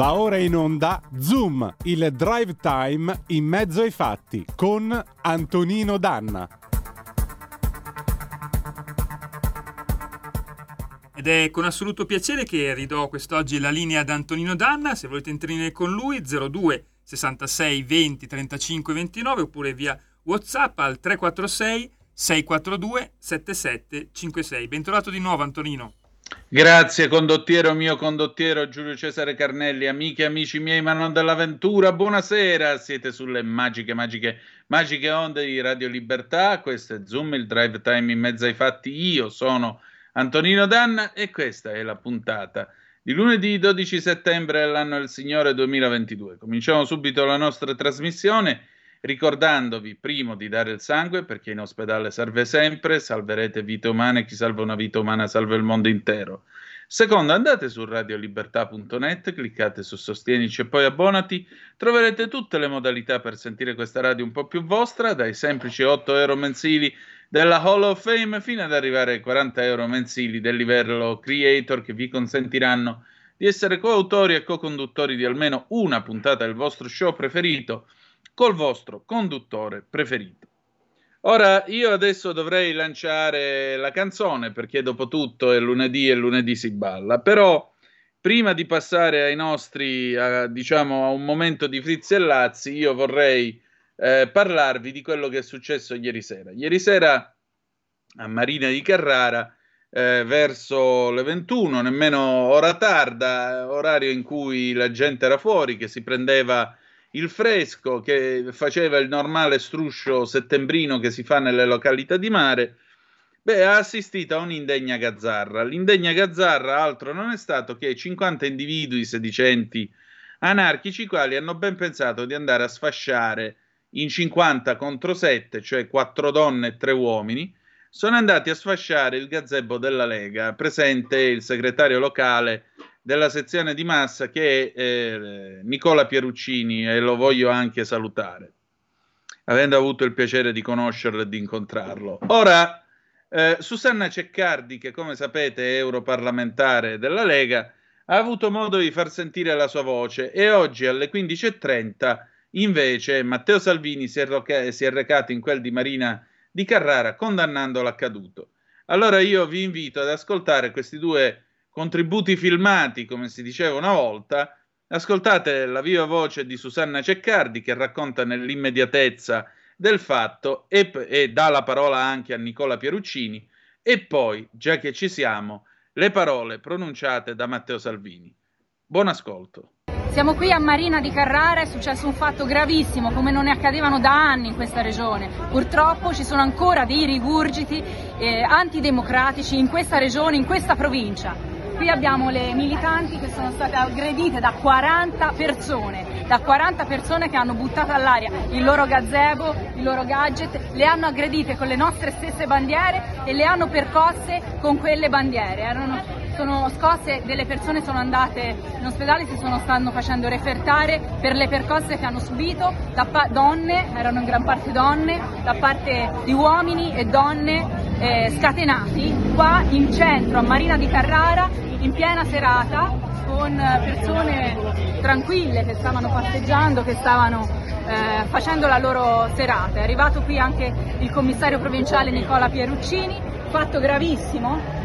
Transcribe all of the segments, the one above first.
Va ora in onda Zoom, il drive time in mezzo ai fatti con Antonino Danna. Ed è con assoluto piacere che ridò quest'oggi la linea ad Antonino Danna. Se volete intervenire con lui, 02 66 20 35 29 oppure via WhatsApp al 346 642 7756. Bentrovato di nuovo, Antonino. Grazie condottiero mio condottiero Giulio Cesare Carnelli, amiche e amici miei ma non dell'avventura, buonasera, siete sulle magiche, magiche, magiche onde di Radio Libertà, questo è Zoom, il drive time in mezzo ai fatti, io sono Antonino Danna e questa è la puntata di lunedì 12 settembre dell'anno del Signore 2022. Cominciamo subito la nostra trasmissione ricordandovi primo di dare il sangue perché in ospedale serve sempre, salverete vite umane, chi salva una vita umana salva il mondo intero. Secondo, andate su radiolibertà.net, cliccate su Sostienici e poi abbonati, troverete tutte le modalità per sentire questa radio un po' più vostra, dai semplici 8 euro mensili della Hall of Fame fino ad arrivare ai 40 euro mensili del livello Creator che vi consentiranno di essere coautori e co-conduttori di almeno una puntata del vostro show preferito col vostro conduttore preferito. Ora io adesso dovrei lanciare la canzone perché dopo tutto è lunedì e lunedì si balla, però prima di passare ai nostri, a, diciamo, a un momento di frizzellazzi, io vorrei eh, parlarvi di quello che è successo ieri sera. Ieri sera a Marina di Carrara, eh, verso le 21, nemmeno ora tarda, orario in cui la gente era fuori, che si prendeva il fresco che faceva il normale struscio settembrino che si fa nelle località di mare, beh, ha assistito a un'indegna gazzarra. L'indegna gazzarra altro non è stato che 50 individui sedicenti anarchici quali hanno ben pensato di andare a sfasciare in 50 contro 7, cioè 4 donne e 3 uomini, sono andati a sfasciare il gazebo della Lega, presente il segretario locale della sezione di massa che è eh, Nicola Pieruccini e lo voglio anche salutare, avendo avuto il piacere di conoscerlo e di incontrarlo. Ora, eh, Susanna Ceccardi, che come sapete è europarlamentare della Lega, ha avuto modo di far sentire la sua voce e oggi alle 15.30 invece Matteo Salvini si è, roca- si è recato in quel di Marina di Carrara condannando l'accaduto. Allora io vi invito ad ascoltare questi due contributi filmati, come si diceva una volta, ascoltate la viva voce di Susanna Ceccardi che racconta nell'immediatezza del fatto e, e dà la parola anche a Nicola Pieruccini e poi, già che ci siamo, le parole pronunciate da Matteo Salvini. Buon ascolto. Siamo qui a Marina di Carrara, è successo un fatto gravissimo come non ne accadevano da anni in questa regione. Purtroppo ci sono ancora dei rigurgiti eh, antidemocratici in questa regione, in questa provincia. Qui abbiamo le militanti che sono state aggredite da 40 persone, da 40 persone che hanno buttato all'aria il loro gazebo, i loro gadget, le hanno aggredite con le nostre stesse bandiere e le hanno percosse con quelle bandiere. Erano, sono scosse, delle persone sono andate in ospedale, si sono, stanno facendo refertare per le percosse che hanno subito da donne, erano in gran parte donne, da parte di uomini e donne eh, scatenati qua in centro a Marina di Carrara in piena serata con persone tranquille che stavano passeggiando, che stavano eh, facendo la loro serata. È arrivato qui anche il commissario provinciale Nicola Pieruccini, fatto gravissimo.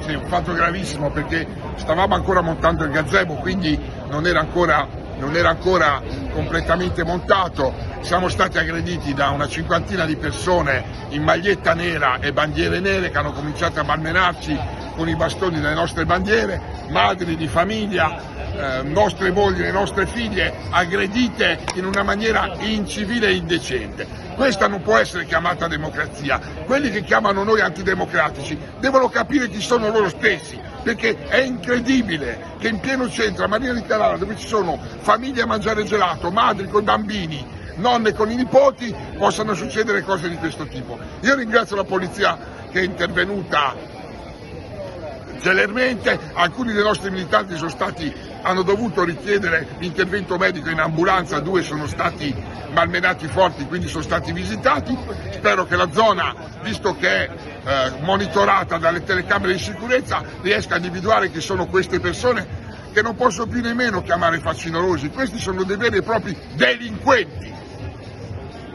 Sì, un fatto gravissimo perché stavamo ancora montando il gazebo, quindi non era ancora, non era ancora completamente montato. Siamo stati aggrediti da una cinquantina di persone in maglietta nera e bandiere nere che hanno cominciato a malmenarci con i bastoni delle nostre bandiere, madri di famiglia, eh, nostre mogli e nostre figlie aggredite in una maniera incivile e indecente. Questa non può essere chiamata democrazia. Quelli che chiamano noi antidemocratici devono capire chi sono loro stessi, perché è incredibile che in pieno centro, a Marina di dove ci sono famiglie a mangiare gelato, madri con bambini, nonne con i nipoti, possano succedere cose di questo tipo. Io ringrazio la polizia che è intervenuta celermente, alcuni dei nostri militanti stati, hanno dovuto richiedere l'intervento medico in ambulanza, due sono stati malmenati forti, quindi sono stati visitati. Spero che la zona, visto che è eh, monitorata dalle telecamere di sicurezza, riesca a individuare chi sono queste persone che non posso più nemmeno chiamare facinorosi, questi sono dei veri e propri delinquenti.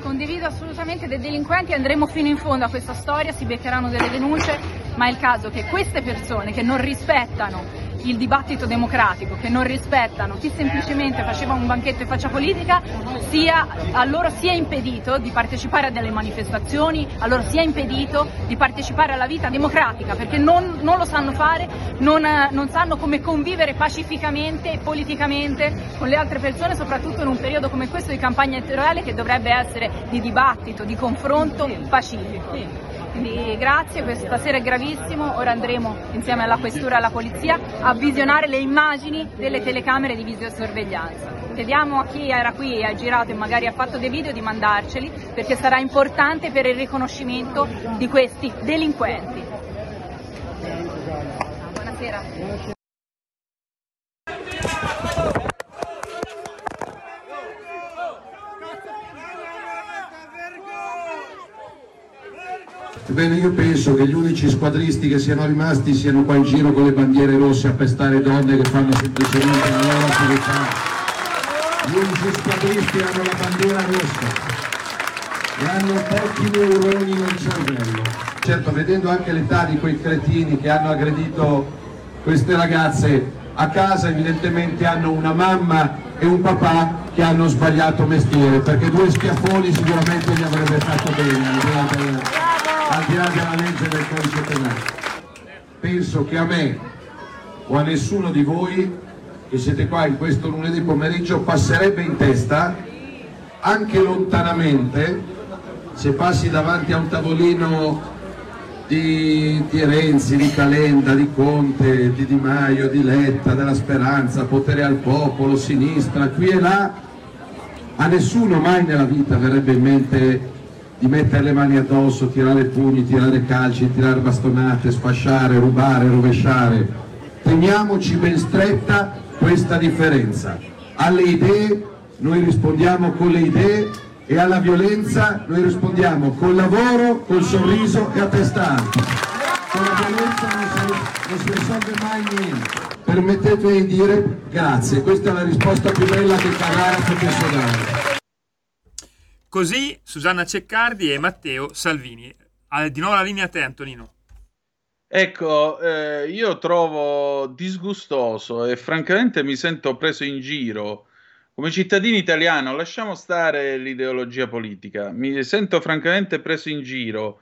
Condivido assolutamente dei delinquenti, andremo fino in fondo a questa storia, si beccheranno delle denunce, ma è il caso che queste persone che non rispettano il dibattito democratico, che non rispettano chi semplicemente faceva un banchetto e faccia politica, sia, a loro sia impedito di partecipare a delle manifestazioni, a loro sia impedito di partecipare alla vita democratica, perché non, non lo sanno fare, non, non sanno come convivere pacificamente e politicamente con le altre persone, soprattutto in un periodo come questo di campagna elettorale che dovrebbe essere di dibattito, di confronto pacifico. Quindi grazie, questa sera è gravissimo, ora andremo insieme alla questura e alla polizia a visionare le immagini delle telecamere di videosorveglianza. Chiediamo a chi era qui e ha girato e magari ha fatto dei video di mandarceli perché sarà importante per il riconoscimento di questi delinquenti. Buonasera. Ebbene io penso che gli unici squadristi che siano rimasti siano qua in giro con le bandiere rosse a pestare donne che fanno semplicemente la loro attività. Gli unici squadristi hanno la bandiera rossa e hanno pochi neuroni nel cervello. Certo, vedendo anche l'età di quei cretini che hanno aggredito queste ragazze a casa, evidentemente hanno una mamma e un papà che hanno sbagliato mestiere, perché due schiaffoni sicuramente gli avrebbe fatto bene al di là della legge del codice penale. Penso che a me o a nessuno di voi che siete qua in questo lunedì pomeriggio passerebbe in testa anche lontanamente se passi davanti a un tavolino di, di, Renzi, di Calenda, di Conte, di Di Maio, di Letta, della Speranza, potere al popolo, sinistra, qui e là, a nessuno mai nella vita verrebbe in mente di mettere le mani addosso, tirare pugni, tirare calci, tirare bastonate, sfasciare, rubare, rovesciare. Teniamoci ben stretta questa differenza. Alle idee noi rispondiamo con le idee e alla violenza noi rispondiamo col lavoro, col sorriso e a testa alta. Con la violenza non si, non si risolve mai niente. Permettetemi di dire grazie, questa è la risposta più bella che Carrara potesse dare. Così Susanna Ceccardi e Matteo Salvini. Ah, di nuovo la linea a te, Antonino. Ecco, eh, io trovo disgustoso e francamente mi sento preso in giro. Come cittadino italiano, lasciamo stare l'ideologia politica, mi sento francamente preso in giro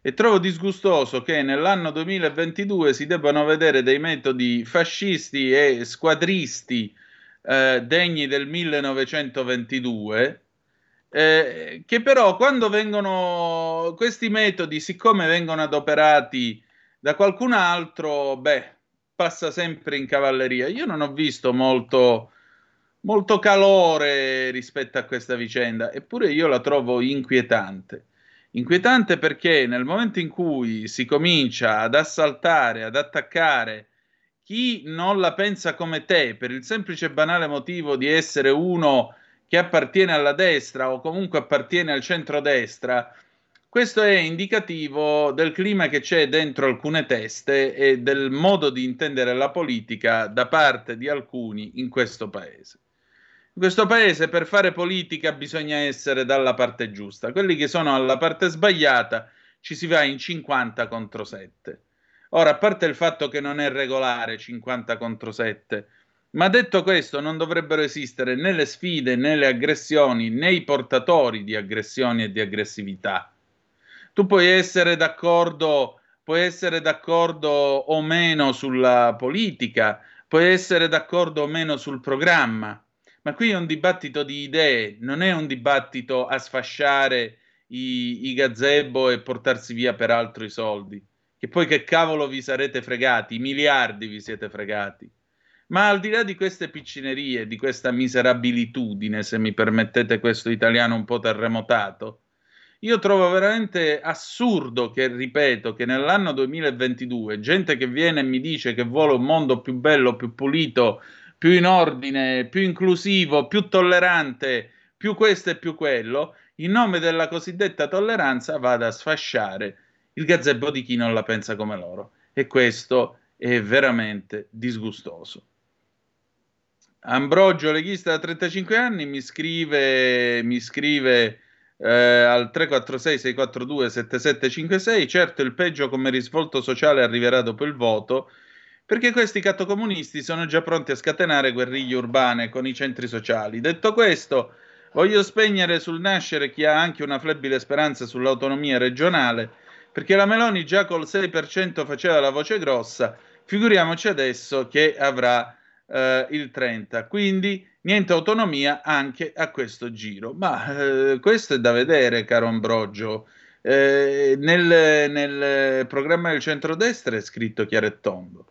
e trovo disgustoso che nell'anno 2022 si debbano vedere dei metodi fascisti e squadristi eh, degni del 1922 eh, che però quando vengono questi metodi, siccome vengono adoperati da qualcun altro, beh, passa sempre in cavalleria. Io non ho visto molto, molto calore rispetto a questa vicenda, eppure io la trovo inquietante. Inquietante perché nel momento in cui si comincia ad assaltare, ad attaccare chi non la pensa come te, per il semplice e banale motivo di essere uno che appartiene alla destra o comunque appartiene al centrodestra, questo è indicativo del clima che c'è dentro alcune teste e del modo di intendere la politica da parte di alcuni in questo paese. In questo paese per fare politica bisogna essere dalla parte giusta, quelli che sono alla parte sbagliata ci si va in 50 contro 7. Ora, a parte il fatto che non è regolare 50 contro 7, ma detto questo, non dovrebbero esistere né le sfide né le aggressioni né i portatori di aggressioni e di aggressività. Tu puoi essere d'accordo, puoi essere d'accordo o meno sulla politica, puoi essere d'accordo o meno sul programma, ma qui è un dibattito di idee, non è un dibattito a sfasciare i, i gazebo e portarsi via peraltro i soldi. Che poi che cavolo vi sarete fregati, i miliardi vi siete fregati. Ma al di là di queste piccinerie, di questa miserabilitudine, se mi permettete questo italiano un po' terremotato, io trovo veramente assurdo che, ripeto, che nell'anno 2022 gente che viene e mi dice che vuole un mondo più bello, più pulito, più in ordine, più inclusivo, più tollerante, più questo e più quello, in nome della cosiddetta tolleranza vada a sfasciare il gazebo di chi non la pensa come loro. E questo è veramente disgustoso. Ambrogio, leghista da 35 anni, mi scrive, mi scrive eh, al 346-642-7756. Certo, il peggio come risvolto sociale arriverà dopo il voto, perché questi cattocomunisti sono già pronti a scatenare guerriglie urbane con i centri sociali. Detto questo, voglio spegnere sul nascere chi ha anche una flebile speranza sull'autonomia regionale, perché la Meloni già col 6% faceva la voce grossa, figuriamoci adesso che avrà eh, il 30. Quindi niente autonomia anche a questo giro. Ma eh, questo è da vedere, caro Ambrogio. Eh, nel, nel, programma del centrodestra è scritto chiaro e tondo.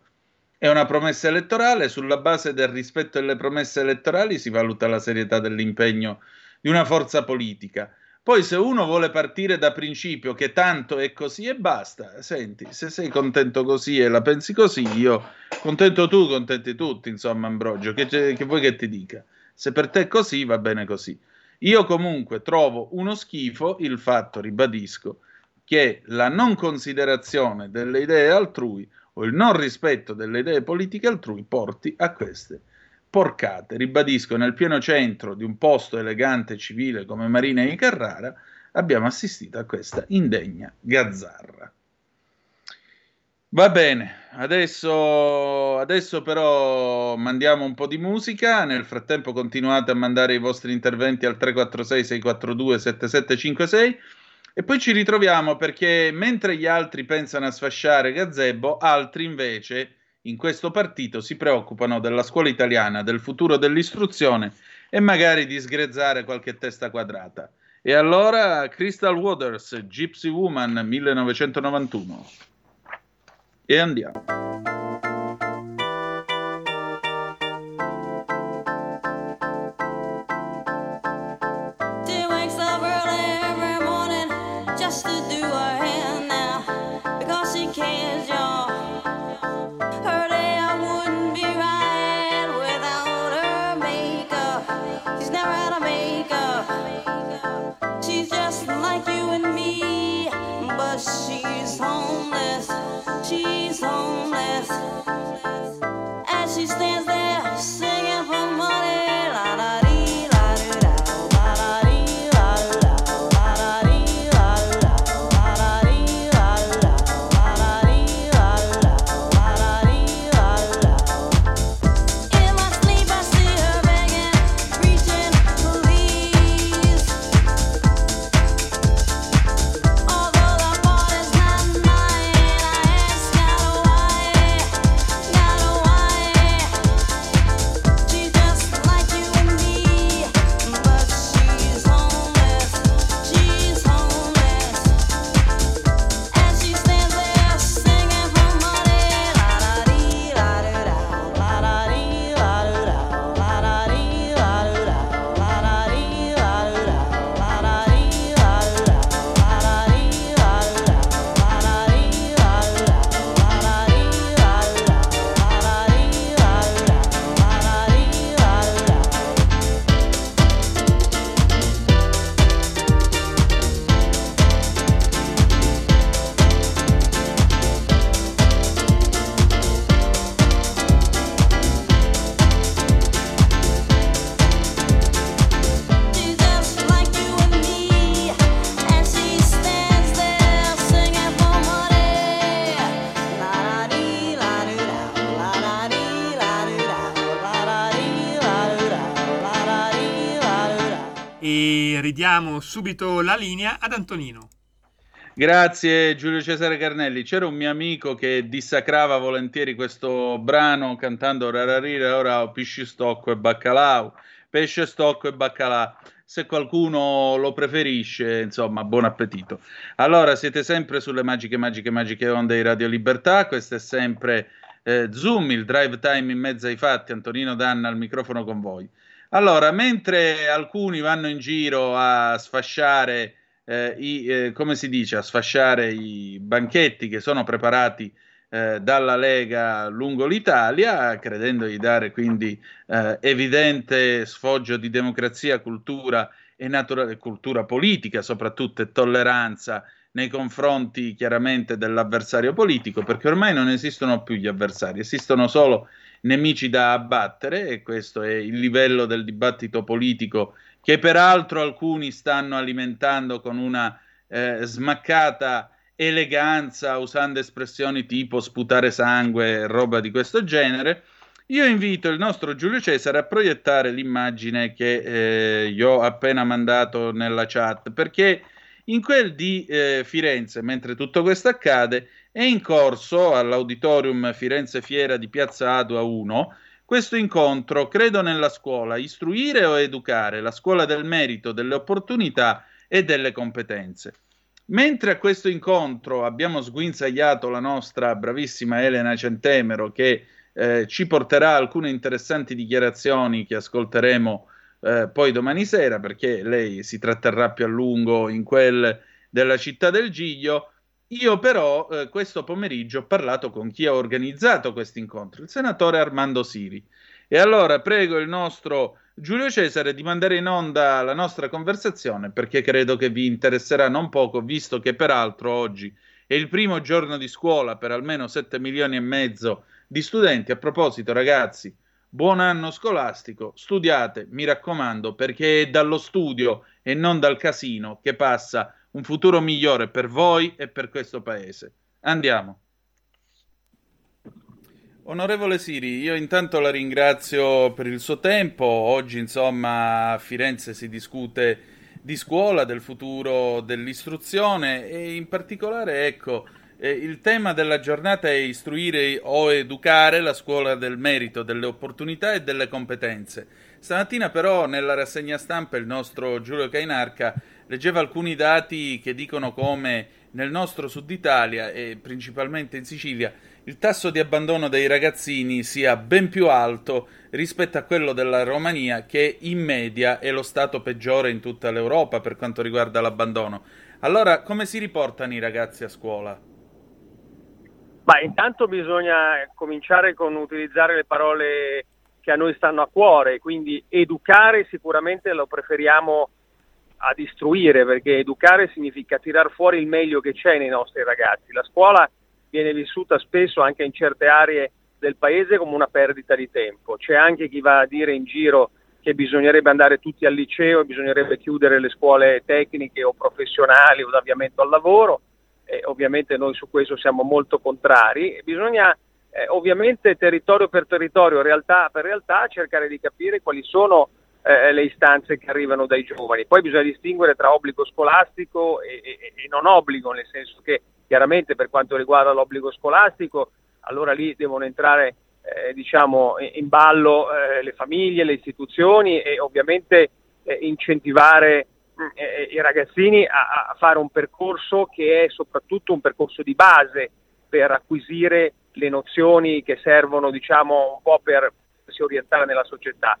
È una promessa elettorale, sulla base del rispetto delle promesse elettorali si valuta la serietà dell'impegno di una forza politica. Poi se uno vuole partire da principio che tanto è così e basta, senti, se sei contento così e la pensi così, io contento tu, contenti tutti, insomma, Ambrogio, che, che vuoi che ti dica? Se per te è così, va bene così. Io comunque trovo uno schifo il fatto, ribadisco, che la non considerazione delle idee altrui o il non rispetto delle idee politiche altrui porti a queste porcate. Ribadisco, nel pieno centro di un posto elegante e civile come Marina di Carrara abbiamo assistito a questa indegna gazzarra. Va bene, adesso, adesso però mandiamo un po' di musica, nel frattempo continuate a mandare i vostri interventi al 346 642 7756 e poi ci ritroviamo perché mentre gli altri pensano a sfasciare Gazebo, altri invece in questo partito si preoccupano della scuola italiana, del futuro dell'istruzione e magari di sgrezzare qualche testa quadrata. E allora Crystal Waters, Gypsy Woman 1991. E andiamo. as she stands there. Ridiamo subito la linea ad Antonino. Grazie Giulio Cesare Carnelli. C'era un mio amico che dissacrava volentieri questo brano cantando Rararira, ora pesce stocco e baccalà, pesce stocco e baccalà. Se qualcuno lo preferisce, insomma, buon appetito. Allora, siete sempre sulle magiche, magiche, magiche onde di Radio Libertà. Questo è sempre eh, Zoom, il drive time in mezzo ai fatti. Antonino Danna al microfono con voi. Allora, mentre alcuni vanno in giro a sfasciare eh, i, eh, come si dice, a sfasciare i banchetti che sono preparati eh, dalla Lega lungo l'Italia, credendo di dare quindi eh, evidente sfoggio di democrazia, cultura e natura- cultura politica, soprattutto e tolleranza nei confronti chiaramente dell'avversario politico, perché ormai non esistono più gli avversari, esistono solo nemici da abbattere e questo è il livello del dibattito politico che peraltro alcuni stanno alimentando con una eh, smaccata eleganza usando espressioni tipo sputare sangue, roba di questo genere. Io invito il nostro Giulio Cesare a proiettare l'immagine che eh, gli ho appena mandato nella chat, perché in quel di eh, Firenze, mentre tutto questo accade, è in corso all'Auditorium Firenze Fiera di Piazza Adua 1 questo incontro, credo nella scuola, istruire o educare, la scuola del merito, delle opportunità e delle competenze. Mentre a questo incontro abbiamo sguinzagliato la nostra bravissima Elena Centemero che eh, ci porterà alcune interessanti dichiarazioni che ascolteremo eh, poi domani sera perché lei si tratterrà più a lungo in quel della città del Giglio. Io però eh, questo pomeriggio ho parlato con chi ha organizzato questo incontro, il senatore Armando Siri. E allora prego il nostro Giulio Cesare di mandare in onda la nostra conversazione perché credo che vi interesserà non poco, visto che peraltro oggi è il primo giorno di scuola per almeno 7 milioni e mezzo di studenti. A proposito, ragazzi, buon anno scolastico, studiate, mi raccomando, perché è dallo studio e non dal casino che passa un futuro migliore per voi e per questo paese. Andiamo. Onorevole Siri, io intanto la ringrazio per il suo tempo. Oggi, insomma, a Firenze si discute di scuola, del futuro dell'istruzione e in particolare, ecco, eh, il tema della giornata è istruire o educare la scuola del merito, delle opportunità e delle competenze. Stamattina però nella rassegna stampa il nostro Giulio Cainarca leggeva alcuni dati che dicono come nel nostro sud Italia e principalmente in Sicilia il tasso di abbandono dei ragazzini sia ben più alto rispetto a quello della Romania che in media è lo stato peggiore in tutta l'Europa per quanto riguarda l'abbandono. Allora, come si riportano i ragazzi a scuola? Ma intanto bisogna cominciare con utilizzare le parole che a noi stanno a cuore, quindi educare sicuramente lo preferiamo ad istruire, perché educare significa tirar fuori il meglio che c'è nei nostri ragazzi. La scuola viene vissuta spesso anche in certe aree del paese come una perdita di tempo. C'è anche chi va a dire in giro che bisognerebbe andare tutti al liceo e bisognerebbe chiudere le scuole tecniche o professionali o d'avviamento al lavoro eh, ovviamente noi su questo siamo molto contrari, bisogna eh, ovviamente territorio per territorio, realtà per realtà, cercare di capire quali sono eh, le istanze che arrivano dai giovani. Poi bisogna distinguere tra obbligo scolastico e, e, e non obbligo, nel senso che chiaramente per quanto riguarda l'obbligo scolastico, allora lì devono entrare eh, diciamo, in ballo eh, le famiglie, le istituzioni e ovviamente eh, incentivare eh, i ragazzini a, a, fare un percorso che è soprattutto un percorso di base per acquisire le nozioni che servono diciamo un po' per si orientare nella società.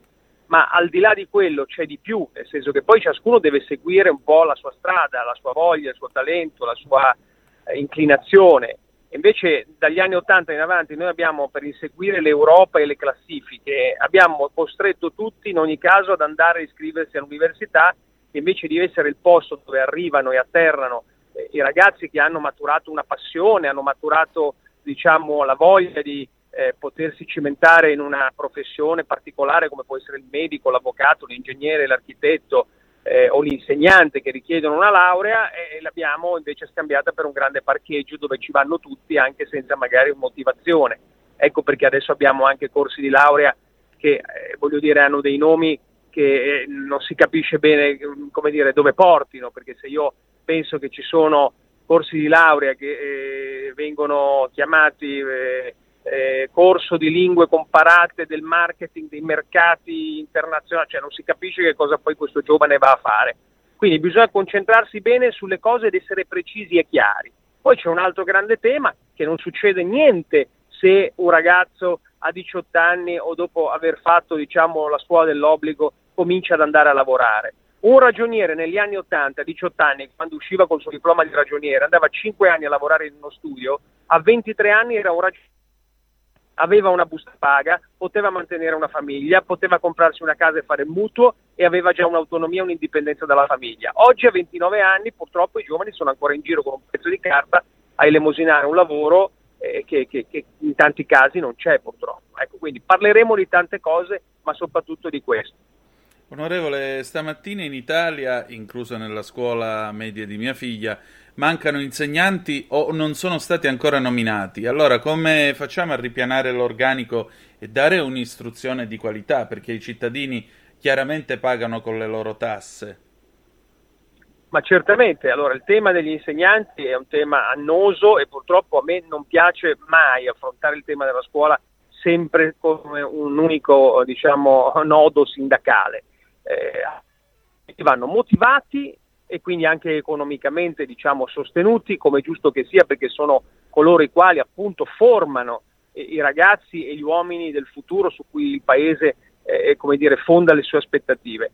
Ma al di là di quello c'è di più, nel senso che poi ciascuno deve seguire un po' la sua strada, la sua voglia, il suo talento, la sua eh, inclinazione. Invece dagli anni 80 in avanti noi abbiamo per inseguire l'Europa e le classifiche, abbiamo costretto tutti in ogni caso ad andare a iscriversi all'università invece di essere il posto dove arrivano e atterrano eh, i ragazzi che hanno maturato una passione, hanno maturato diciamo, la voglia di eh, potersi cimentare in una professione particolare come può essere il medico, l'avvocato, l'ingegnere, l'architetto eh, o l'insegnante che richiedono una laurea e l'abbiamo invece scambiata per un grande parcheggio dove ci vanno tutti anche senza magari motivazione. Ecco perché adesso abbiamo anche corsi di laurea che eh, voglio dire hanno dei nomi che eh, non si capisce bene come dire, dove portino, perché se io penso che ci sono corsi di laurea che eh, vengono chiamati eh, corso di lingue comparate del marketing dei mercati internazionali, cioè non si capisce che cosa poi questo giovane va a fare. Quindi bisogna concentrarsi bene sulle cose ed essere precisi e chiari. Poi c'è un altro grande tema che non succede niente se un ragazzo a 18 anni o dopo aver fatto diciamo, la scuola dell'obbligo comincia ad andare a lavorare. Un ragioniere negli anni 80, 18 anni, quando usciva col suo diploma di ragioniere, andava 5 anni a lavorare in uno studio, a 23 anni era un ragioniere aveva una busta paga, poteva mantenere una famiglia, poteva comprarsi una casa e fare mutuo e aveva già un'autonomia un'indipendenza dalla famiglia. Oggi a 29 anni purtroppo i giovani sono ancora in giro con un pezzo di carta a elemosinare un lavoro eh, che, che, che, in tanti casi non c'è purtroppo. Ecco, quindi parleremo di tante cose, ma soprattutto di questo. Onorevole, stamattina in Italia, inclusa nella scuola media di mia figlia, mancano insegnanti o non sono stati ancora nominati. Allora, come facciamo a ripianare l'organico e dare un'istruzione di qualità? Perché i cittadini chiaramente pagano con le loro tasse. Ma certamente, allora il tema degli insegnanti è un tema annoso e purtroppo a me non piace mai affrontare il tema della scuola sempre come un unico diciamo, nodo sindacale. Eh, vanno motivati e quindi anche economicamente diciamo, sostenuti, come è giusto che sia, perché sono coloro i quali appunto formano eh, i ragazzi e gli uomini del futuro su cui il Paese eh, dire, fonda le sue aspettative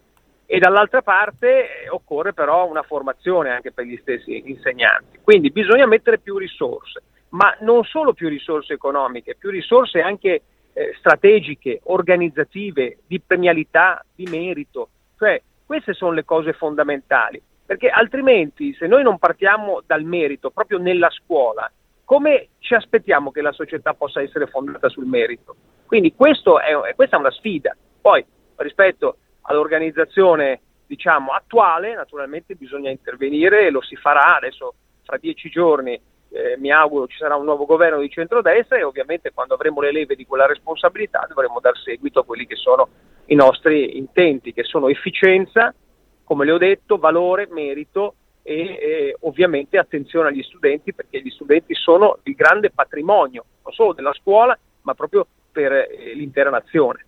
e dall'altra parte eh, occorre però una formazione anche per gli stessi insegnanti. Quindi bisogna mettere più risorse, ma non solo più risorse economiche, più risorse anche eh, strategiche, organizzative, di premialità, di merito. Cioè, queste sono le cose fondamentali, perché altrimenti se noi non partiamo dal merito proprio nella scuola, come ci aspettiamo che la società possa essere fondata sul merito? Quindi è, questa è una sfida. Poi, rispetto all'organizzazione diciamo, attuale, naturalmente bisogna intervenire e lo si farà adesso fra dieci giorni. Eh, mi auguro ci sarà un nuovo governo di centrodestra e ovviamente quando avremo le leve di quella responsabilità dovremo dar seguito a quelli che sono i nostri intenti, che sono efficienza, come le ho detto, valore, merito e eh, ovviamente attenzione agli studenti perché gli studenti sono il grande patrimonio, non solo della scuola, ma proprio per eh, l'intera nazione.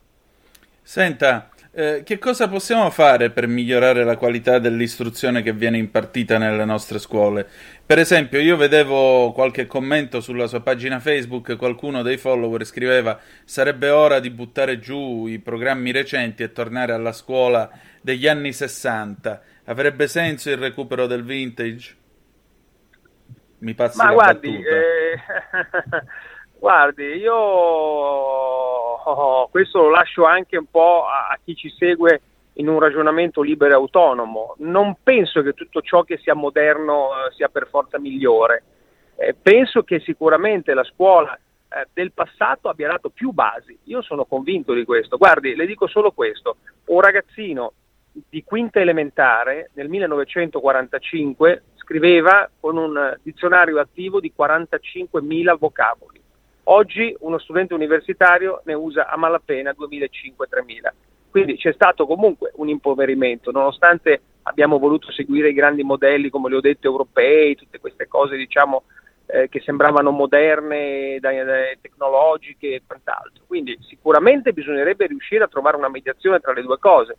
Senta, eh, che cosa possiamo fare per migliorare la qualità dell'istruzione che viene impartita nelle nostre scuole? Per esempio, io vedevo qualche commento sulla sua pagina Facebook, qualcuno dei follower scriveva sarebbe ora di buttare giù i programmi recenti e tornare alla scuola degli anni 60. Avrebbe senso il recupero del vintage? Mi passi Ma la guardi, battuta. Eh... guardi, io oh, questo lo lascio anche un po' a, a chi ci segue in un ragionamento libero e autonomo. Non penso che tutto ciò che sia moderno eh, sia per forza migliore. Eh, penso che sicuramente la scuola eh, del passato abbia dato più basi. Io sono convinto di questo. Guardi, le dico solo questo. Un ragazzino di quinta elementare nel 1945 scriveva con un dizionario attivo di 45.000 vocaboli. Oggi uno studente universitario ne usa a malapena 2.500-3.000. Quindi c'è stato comunque un impoverimento, nonostante abbiamo voluto seguire i grandi modelli, come le ho detto, europei, tutte queste cose diciamo, eh, che sembravano moderne, da, da, tecnologiche e quant'altro. Quindi sicuramente bisognerebbe riuscire a trovare una mediazione tra le due cose.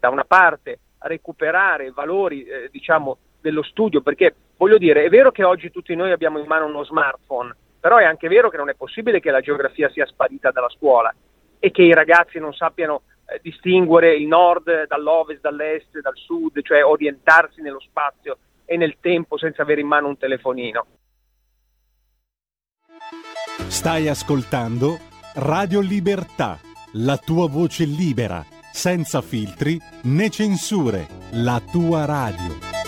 Da una parte recuperare valori eh, diciamo, dello studio, perché voglio dire, è vero che oggi tutti noi abbiamo in mano uno smartphone, però è anche vero che non è possibile che la geografia sia sparita dalla scuola e che i ragazzi non sappiano eh, distinguere il nord dall'ovest, dall'est, dal sud, cioè orientarsi nello spazio e nel tempo senza avere in mano un telefonino. Stai ascoltando Radio Libertà, la tua voce libera, senza filtri né censure, la tua radio.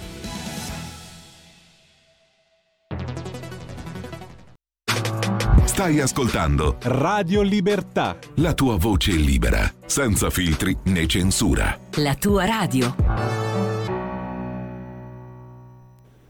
Stai ascoltando Radio Libertà. La tua voce libera, senza filtri né censura. La tua radio.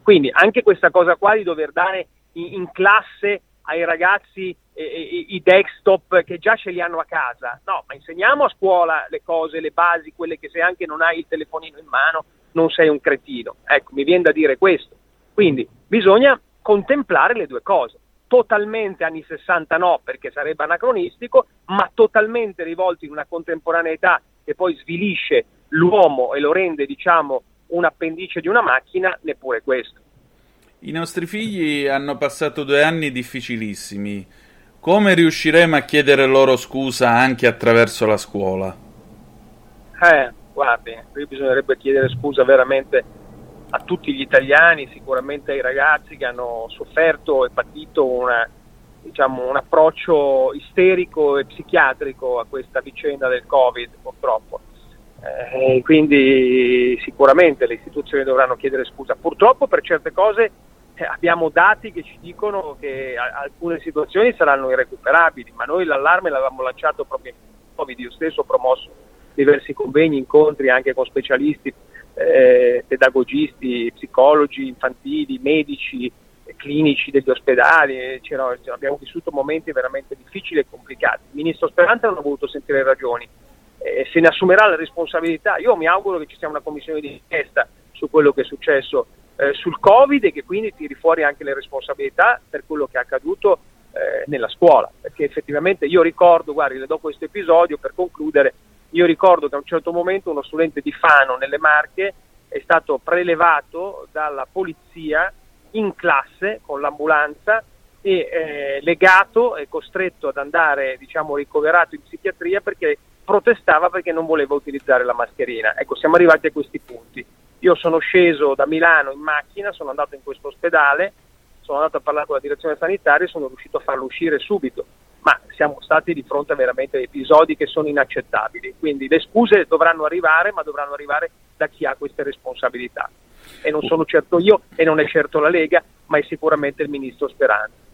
Quindi anche questa cosa qua di dover dare in, in classe ai ragazzi eh, i, i desktop che già ce li hanno a casa. No, ma insegniamo a scuola le cose, le basi, quelle che se anche non hai il telefonino in mano non sei un cretino. Ecco, mi viene da dire questo. Quindi bisogna contemplare le due cose totalmente anni 60 no, perché sarebbe anacronistico, ma totalmente rivolti in una contemporaneità che poi svilisce l'uomo e lo rende, diciamo, un appendice di una macchina, neppure questo. I nostri figli hanno passato due anni difficilissimi. Come riusciremo a chiedere loro scusa anche attraverso la scuola? Eh, guardi, qui bisognerebbe chiedere scusa veramente a tutti gli italiani, sicuramente ai ragazzi che hanno sofferto e patito una, diciamo, un approccio isterico e psichiatrico a questa vicenda del Covid, purtroppo. Eh, quindi sicuramente le istituzioni dovranno chiedere scusa. Purtroppo per certe cose eh, abbiamo dati che ci dicono che a- alcune situazioni saranno irrecuperabili, ma noi l'allarme l'avevamo lanciato proprio in Covid, io stesso ho promosso diversi convegni, incontri anche con specialisti, eh, pedagogisti, psicologi infantili, medici, clinici degli ospedali, abbiamo vissuto momenti veramente difficili e complicati. Il ministro Speranza non ha voluto sentire ragioni, eh, se ne assumerà la responsabilità. Io mi auguro che ci sia una commissione di inchiesta su quello che è successo eh, sul Covid e che quindi tiri fuori anche le responsabilità per quello che è accaduto eh, nella scuola, perché effettivamente io ricordo, guardi, le do questo episodio per concludere, io ricordo che a un certo momento uno studente di Fano nelle Marche è stato prelevato dalla polizia in classe con l'ambulanza e eh, legato e costretto ad andare diciamo ricoverato in psichiatria perché protestava perché non voleva utilizzare la mascherina. Ecco, siamo arrivati a questi punti. Io sono sceso da Milano in macchina, sono andato in questo ospedale, sono andato a parlare con la direzione sanitaria e sono riuscito a farlo uscire subito. Ma siamo stati di fronte a veramente episodi che sono inaccettabili. Quindi le scuse dovranno arrivare, ma dovranno arrivare da chi ha queste responsabilità. E non sono certo io e non è certo la Lega, ma è sicuramente il ministro Speranza.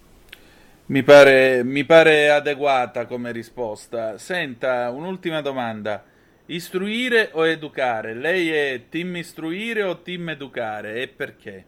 Mi pare, mi pare adeguata come risposta. Senta, un'ultima domanda. Istruire o educare? Lei è team istruire o team educare e perché?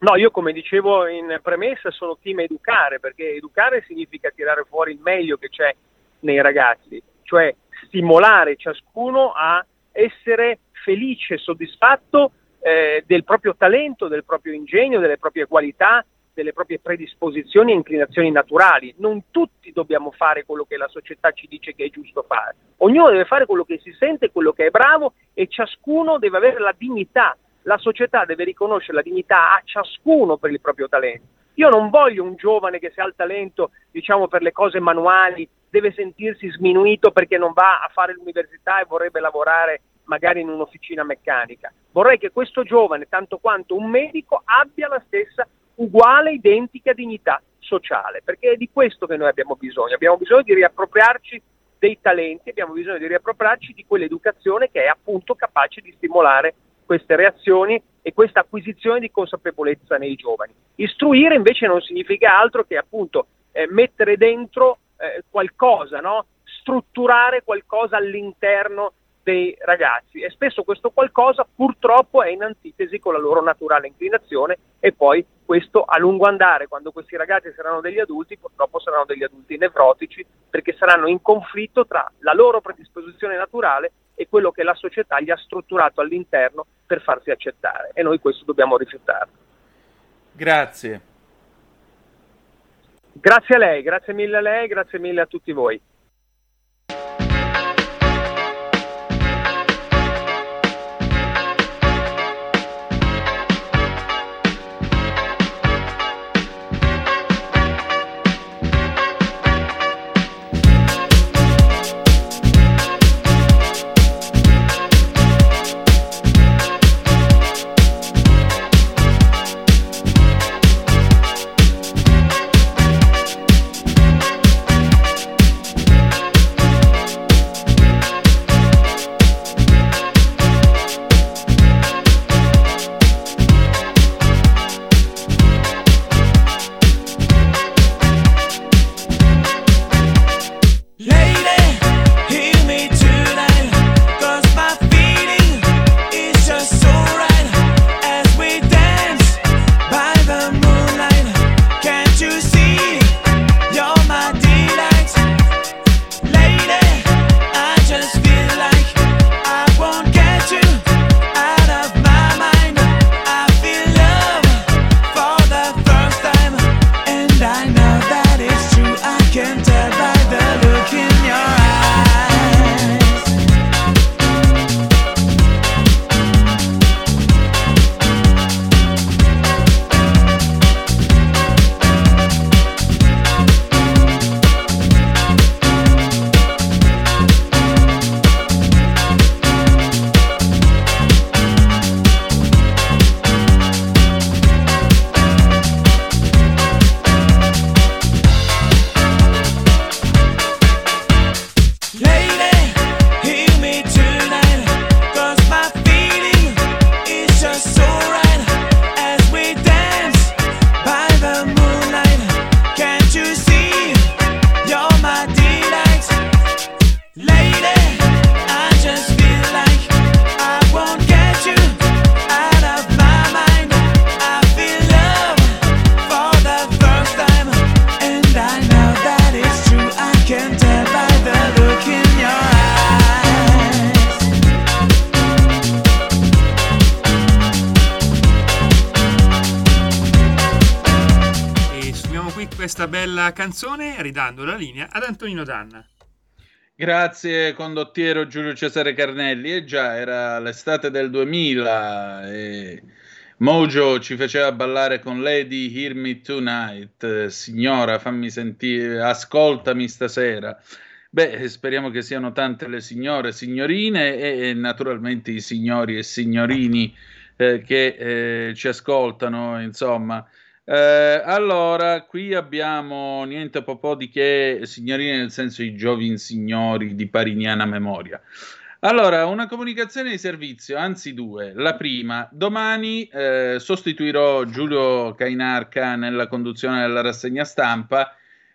No, io come dicevo in premessa sono team educare, perché educare significa tirare fuori il meglio che c'è nei ragazzi, cioè stimolare ciascuno a essere felice, soddisfatto eh, del proprio talento, del proprio ingegno, delle proprie qualità, delle proprie predisposizioni e inclinazioni naturali. Non tutti dobbiamo fare quello che la società ci dice che è giusto fare. Ognuno deve fare quello che si sente, quello che è bravo e ciascuno deve avere la dignità. La società deve riconoscere la dignità a ciascuno per il proprio talento. Io non voglio un giovane che se ha il talento, diciamo, per le cose manuali, deve sentirsi sminuito perché non va a fare l'università e vorrebbe lavorare magari in un'officina meccanica. Vorrei che questo giovane, tanto quanto un medico, abbia la stessa uguale, identica dignità sociale, perché è di questo che noi abbiamo bisogno. Abbiamo bisogno di riappropriarci dei talenti, abbiamo bisogno di riappropriarci di quell'educazione che è appunto capace di stimolare queste reazioni e questa acquisizione di consapevolezza nei giovani. Istruire invece non significa altro che appunto eh, mettere dentro eh, qualcosa, no? strutturare qualcosa all'interno dei ragazzi e spesso questo qualcosa purtroppo è in antitesi con la loro naturale inclinazione e poi questo a lungo andare, quando questi ragazzi saranno degli adulti, purtroppo saranno degli adulti nevrotici perché saranno in conflitto tra la loro predisposizione naturale e quello che la società gli ha strutturato all'interno per farsi accettare e noi questo dobbiamo rifiutarlo. Grazie. Grazie a lei, grazie mille a lei, grazie mille a tutti voi. Questa bella canzone ridando la linea ad Antonino Danna. Grazie condottiero Giulio Cesare Carnelli. E eh già era l'estate del 2000 e Mojo ci faceva ballare con Lady Hear Me Tonight. Signora, fammi sentire, ascoltami stasera. Beh, speriamo che siano tante le signore, signorine e, e naturalmente i signori e signorini eh, che eh, ci ascoltano, insomma. Eh, allora, qui abbiamo niente po' di che signorini, nel senso i giovani signori di pariniana memoria. Allora, una comunicazione di servizio, anzi due. La prima, domani eh, sostituirò Giulio Cainarca nella conduzione della rassegna stampa,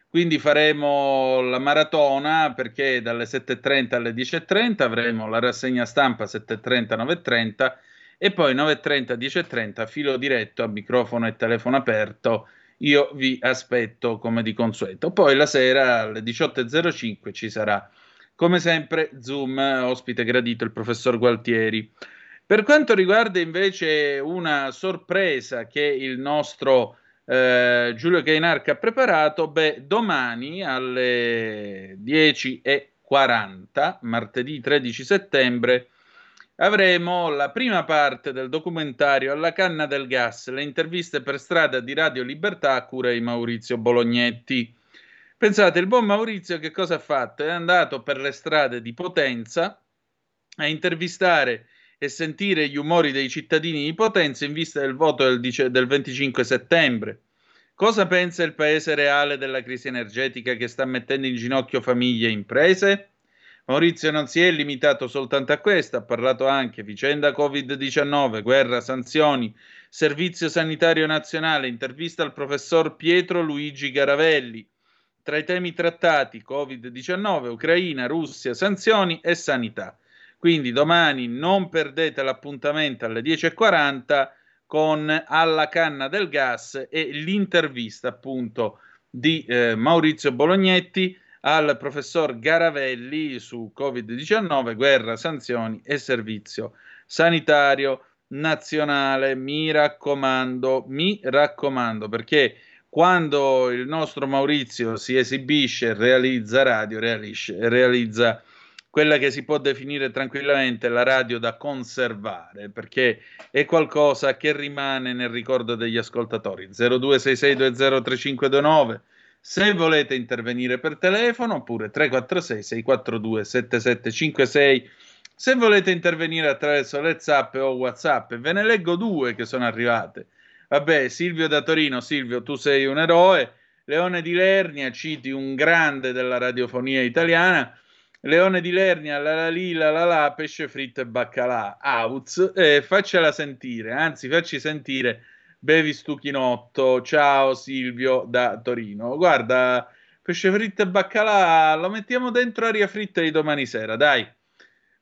quindi faremo la maratona perché dalle 7.30 alle 10.30 avremo la rassegna stampa 7.30 9.30 e poi 9.30, 10.30, filo diretto a microfono e telefono aperto. Io vi aspetto come di consueto. Poi la sera alle 18.05 ci sarà, come sempre, Zoom, ospite gradito il professor Gualtieri. Per quanto riguarda invece una sorpresa che il nostro eh, Giulio Cainarca ha preparato, beh, domani alle 10.40, martedì 13 settembre, avremo la prima parte del documentario Alla canna del gas, le interviste per strada di Radio Libertà a cura di Maurizio Bolognetti. Pensate, il buon Maurizio che cosa ha fatto? È andato per le strade di Potenza a intervistare e sentire gli umori dei cittadini di Potenza in vista del voto del, del 25 settembre. Cosa pensa il paese reale della crisi energetica che sta mettendo in ginocchio famiglie e imprese? Maurizio non si è limitato soltanto a questo, ha parlato anche vicenda Covid-19, guerra, sanzioni, servizio sanitario nazionale, intervista al professor Pietro Luigi Garavelli. Tra i temi trattati Covid-19, Ucraina, Russia, sanzioni e sanità. Quindi domani non perdete l'appuntamento alle 10.40 con Alla canna del gas e l'intervista appunto di eh, Maurizio Bolognetti al professor Garavelli su Covid-19, guerra, sanzioni e servizio sanitario nazionale. Mi raccomando, mi raccomando, perché quando il nostro Maurizio si esibisce, realizza radio, realisce, realizza quella che si può definire tranquillamente la radio da conservare, perché è qualcosa che rimane nel ricordo degli ascoltatori. 0266203529 se volete intervenire per telefono, oppure 346 642 7756. Se volete intervenire attraverso le zap o WhatsApp, ve ne leggo due che sono arrivate. Vabbè, Silvio da Torino, Silvio, tu sei un eroe. Leone di Lernia, citi un grande della radiofonia italiana. Leone di Lernia, la la li, la la pesce fritto e baccalà. Aus, eh, faccela sentire, anzi, facci sentire Bevi Stuchinotto, ciao Silvio da Torino. Guarda, pesce fritto e baccalà lo mettiamo dentro aria fritta di domani sera, dai.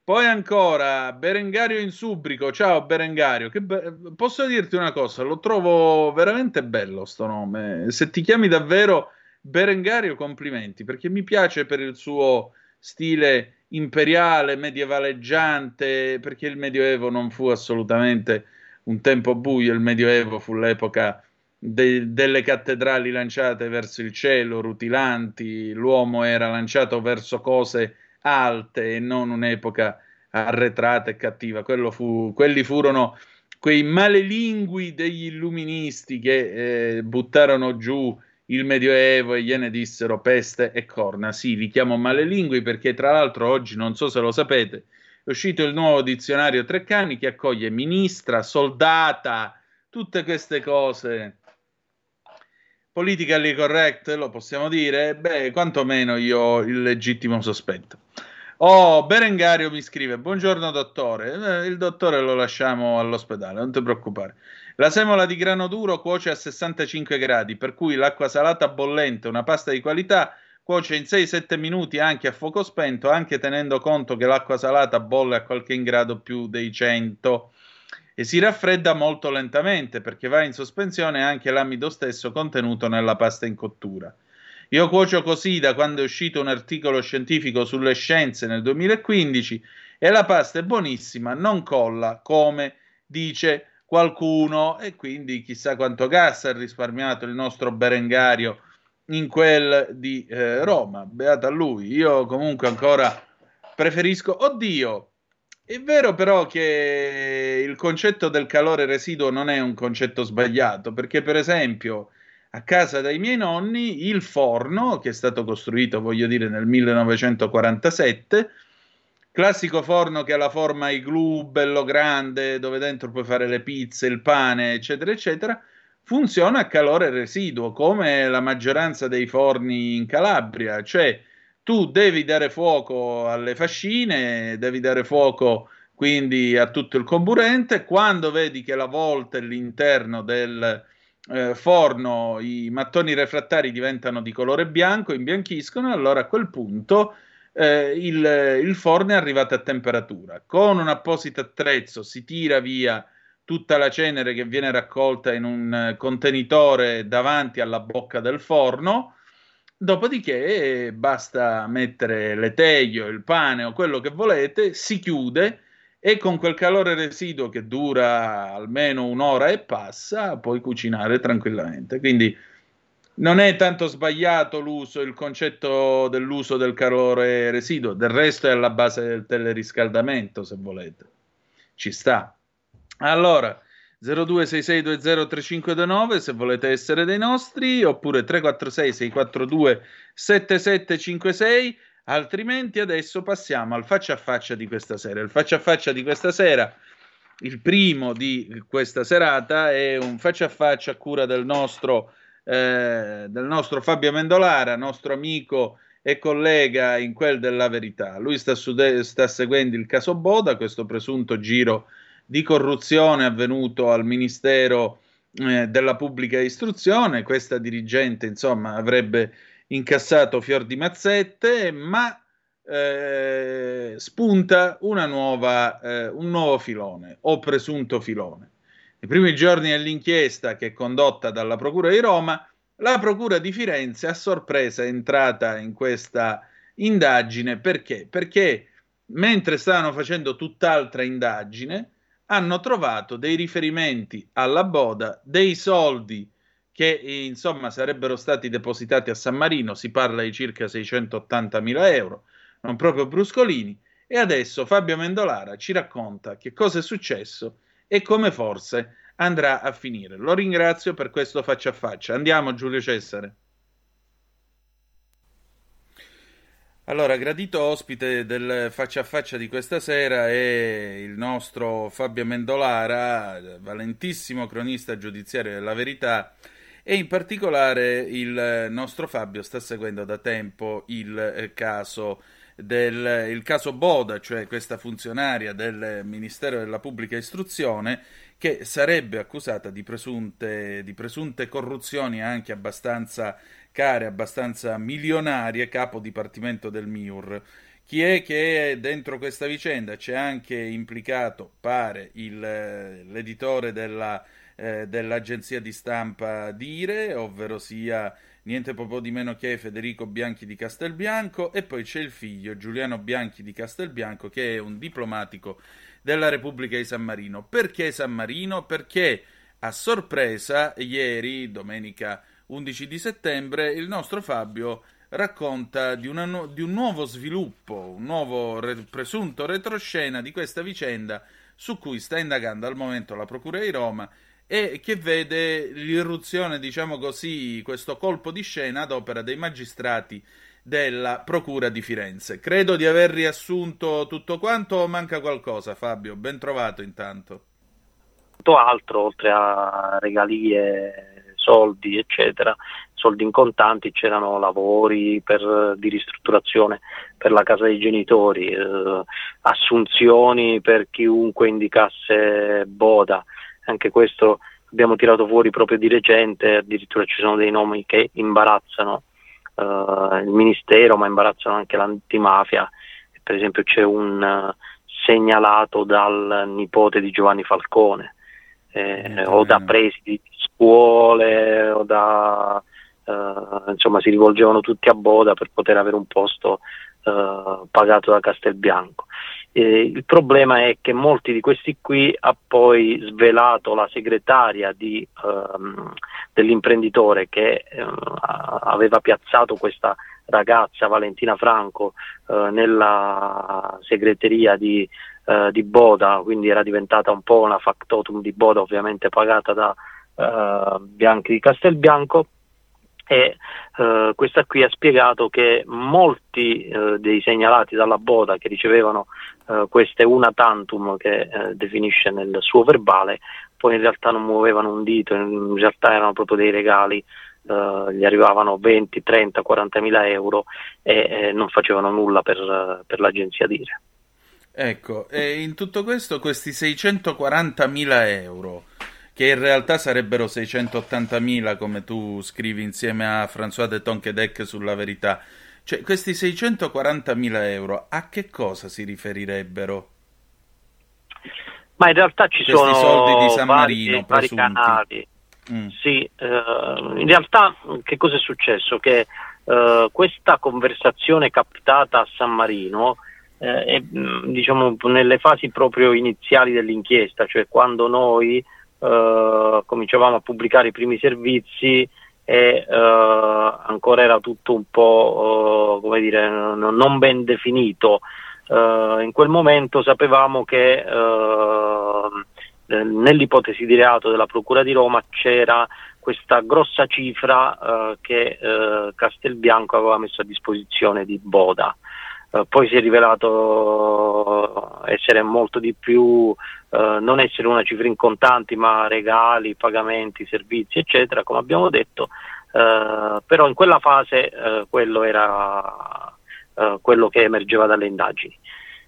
Poi ancora Berengario in Subrico, ciao Berengario. Be- posso dirti una cosa, lo trovo veramente bello sto nome. Se ti chiami davvero Berengario, complimenti, perché mi piace per il suo stile imperiale, medievaleggiante, perché il Medioevo non fu assolutamente un tempo buio, il Medioevo fu l'epoca de- delle cattedrali lanciate verso il cielo, rutilanti, l'uomo era lanciato verso cose alte e non un'epoca arretrata e cattiva. Fu, quelli furono quei malelingui degli illuministi che eh, buttarono giù il Medioevo e gliene dissero peste e corna. Sì, li chiamo malelingui perché tra l'altro oggi, non so se lo sapete, è uscito il nuovo dizionario Treccani che accoglie ministra, soldata, tutte queste cose. Politically correct, lo possiamo dire? Beh, quantomeno io ho il legittimo sospetto. Oh, Berengario mi scrive: Buongiorno dottore. Eh, il dottore lo lasciamo all'ospedale, non ti preoccupare. La semola di grano duro cuoce a 65 gradi, per cui l'acqua salata bollente, una pasta di qualità, cuoce in 6-7 minuti anche a fuoco spento, anche tenendo conto che l'acqua salata bolle a qualche grado più dei 100 e si raffredda molto lentamente perché va in sospensione anche l'amido stesso contenuto nella pasta in cottura. Io cuocio così da quando è uscito un articolo scientifico sulle scienze nel 2015 e la pasta è buonissima, non colla come dice qualcuno e quindi chissà quanto gas ha risparmiato il nostro Berengario in quel di eh, Roma. Beata lui. Io comunque ancora preferisco. Oddio, è vero però che il concetto del calore residuo non è un concetto sbagliato, perché per esempio a casa dei miei nonni il forno, che è stato costruito, voglio dire, nel 1947, classico forno che ha la forma igloo, bello grande, dove dentro puoi fare le pizze, il pane, eccetera, eccetera, funziona a calore residuo, come la maggioranza dei forni in Calabria, cioè tu devi dare fuoco alle fascine, devi dare fuoco quindi a tutto il comburente, quando vedi che la volta e l'interno del eh, forno, i mattoni refrattari diventano di colore bianco, imbianchiscono, allora a quel punto eh, il, il forno è arrivato a temperatura. Con un apposito attrezzo si tira via tutta la cenere che viene raccolta in un eh, contenitore davanti alla bocca del forno. Dopodiché basta mettere le teglie, il pane o quello che volete, si chiude e con quel calore residuo che dura almeno un'ora e passa, puoi cucinare tranquillamente. Quindi non è tanto sbagliato l'uso, il concetto dell'uso del calore residuo, del resto è alla base del teleriscaldamento, se volete. Ci sta. Allora, 0266203529 se volete essere dei nostri, oppure 346 642 7756, altrimenti adesso passiamo al faccia a faccia di questa sera. Il faccia a faccia di questa sera, il primo di questa serata, è un faccia a faccia a cura del nostro, eh, del nostro Fabio Mendolara, nostro amico e collega in quel della verità. Lui sta, su sta seguendo il caso Boda, questo presunto giro di corruzione avvenuto al Ministero eh, della Pubblica Istruzione. Questa dirigente, insomma, avrebbe incassato fior di mazzette, ma eh, spunta nuova, eh, un nuovo filone o presunto filone. Nei primi giorni dell'inchiesta che è condotta dalla Procura di Roma, la Procura di Firenze a sorpresa è entrata in questa indagine perché? Perché mentre stavano facendo tutt'altra indagine, hanno trovato dei riferimenti alla Boda, dei soldi che insomma sarebbero stati depositati a San Marino, si parla di circa 680 mila euro, non proprio bruscolini, e adesso Fabio Mendolara ci racconta che cosa è successo e come forse andrà a finire. Lo ringrazio per questo faccia a faccia. Andiamo Giulio Cesare. Allora, gradito ospite del faccia a faccia di questa sera è il nostro Fabio Mendolara, valentissimo cronista giudiziario della verità e in particolare il nostro Fabio sta seguendo da tempo il caso del il caso Boda, cioè questa funzionaria del Ministero della Pubblica Istruzione che sarebbe accusata di presunte, di presunte corruzioni anche abbastanza care, abbastanza milionarie, capo dipartimento del MIUR. Chi è che dentro questa vicenda c'è anche implicato, pare, il, l'editore della, eh, dell'agenzia di stampa Dire, ovvero sia niente proprio di meno che Federico Bianchi di Castelbianco, e poi c'è il figlio Giuliano Bianchi di Castelbianco, che è un diplomatico della Repubblica di San Marino. Perché San Marino? Perché a sorpresa, ieri, domenica 11 di settembre, il nostro Fabio racconta di, una, di un nuovo sviluppo, un nuovo re, presunto retroscena di questa vicenda su cui sta indagando al momento la Procura di Roma e che vede l'irruzione, diciamo così, questo colpo di scena ad opera dei magistrati della Procura di Firenze. Credo di aver riassunto tutto quanto o manca qualcosa, Fabio? Ben trovato intanto. fatto altro, oltre a regalie, soldi, eccetera, soldi in contanti, c'erano lavori per, di ristrutturazione per la casa dei genitori, eh, assunzioni per chiunque indicasse boda, anche questo abbiamo tirato fuori proprio di recente, addirittura ci sono dei nomi che imbarazzano uh, il Ministero, ma imbarazzano anche l'antimafia. Per esempio c'è un uh, segnalato dal nipote di Giovanni Falcone, eh, o da presidi di scuole, o da, uh, insomma si rivolgevano tutti a Boda per poter avere un posto pagato da Castelbianco. Eh, il problema è che molti di questi qui ha poi svelato la segretaria di, ehm, dell'imprenditore che eh, aveva piazzato questa ragazza Valentina Franco eh, nella segreteria di, eh, di, Boda, quindi era diventata un po' una factotum di Boda ovviamente pagata da eh, Bianchi di Castelbianco e eh, questa qui ha spiegato che molti eh, dei segnalati dalla Boda che ricevevano eh, queste una tantum che eh, definisce nel suo verbale poi in realtà non muovevano un dito, in realtà erano proprio dei regali Uh, gli arrivavano 20, 30, 40 mila euro e, e non facevano nulla per, per l'agenzia Dire. Ecco, e in tutto questo questi 640 mila euro che in realtà sarebbero 680.000 come tu scrivi insieme a François de Tonquedec sulla verità. Cioè, questi 640.000 euro a che cosa si riferirebbero? Ma in realtà ci questi sono soldi di San Marino vari, vari canali. Mm. Sì, eh, in realtà che cosa è successo? Che eh, questa conversazione captata a San Marino eh, è mm, diciamo, nelle fasi proprio iniziali dell'inchiesta, cioè quando noi eh, cominciavamo a pubblicare i primi servizi e uh, ancora era tutto un po' uh, come dire, non ben definito. in quel momento sapevamo che nell'ipotesi di reato della Procura di Roma c'era questa grossa cifra che Castelbianco aveva messo a disposizione di Boda. Poi si è rivelato essere molto di più, uh, non essere una cifra in contanti, ma regali, pagamenti, servizi, eccetera, come abbiamo detto, uh, però in quella fase quello era quello che emergeva dalle indagini.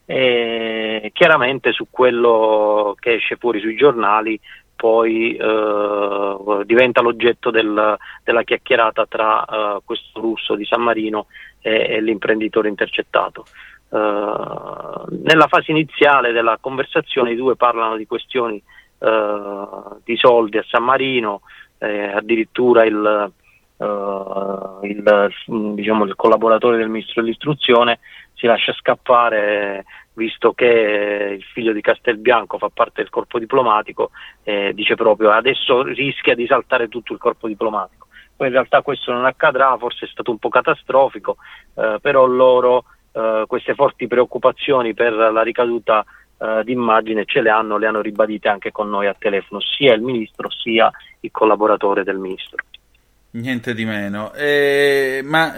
E chiaramente su quello che esce fuori sui giornali poi eh, diventa l'oggetto del, della chiacchierata tra eh, questo russo di San Marino e, e l'imprenditore intercettato. Uh, nella fase iniziale della conversazione i due parlano di questioni uh, di soldi a San Marino, eh, addirittura il, il, diciamo, il, collaboratore del ministro dell'istruzione si lascia scappare visto che il figlio di Castelbianco fa parte del corpo diplomatico, eh, dice proprio adesso rischia di saltare tutto il corpo diplomatico. Poi in realtà questo non accadrà, forse è stato un po' catastrofico, eh, però loro eh, queste forti preoccupazioni per la ricaduta eh, d'immagine ce le hanno, le hanno ribadite anche con noi a telefono, sia il ministro sia il collaboratore del ministro. Niente di meno. Eh, ma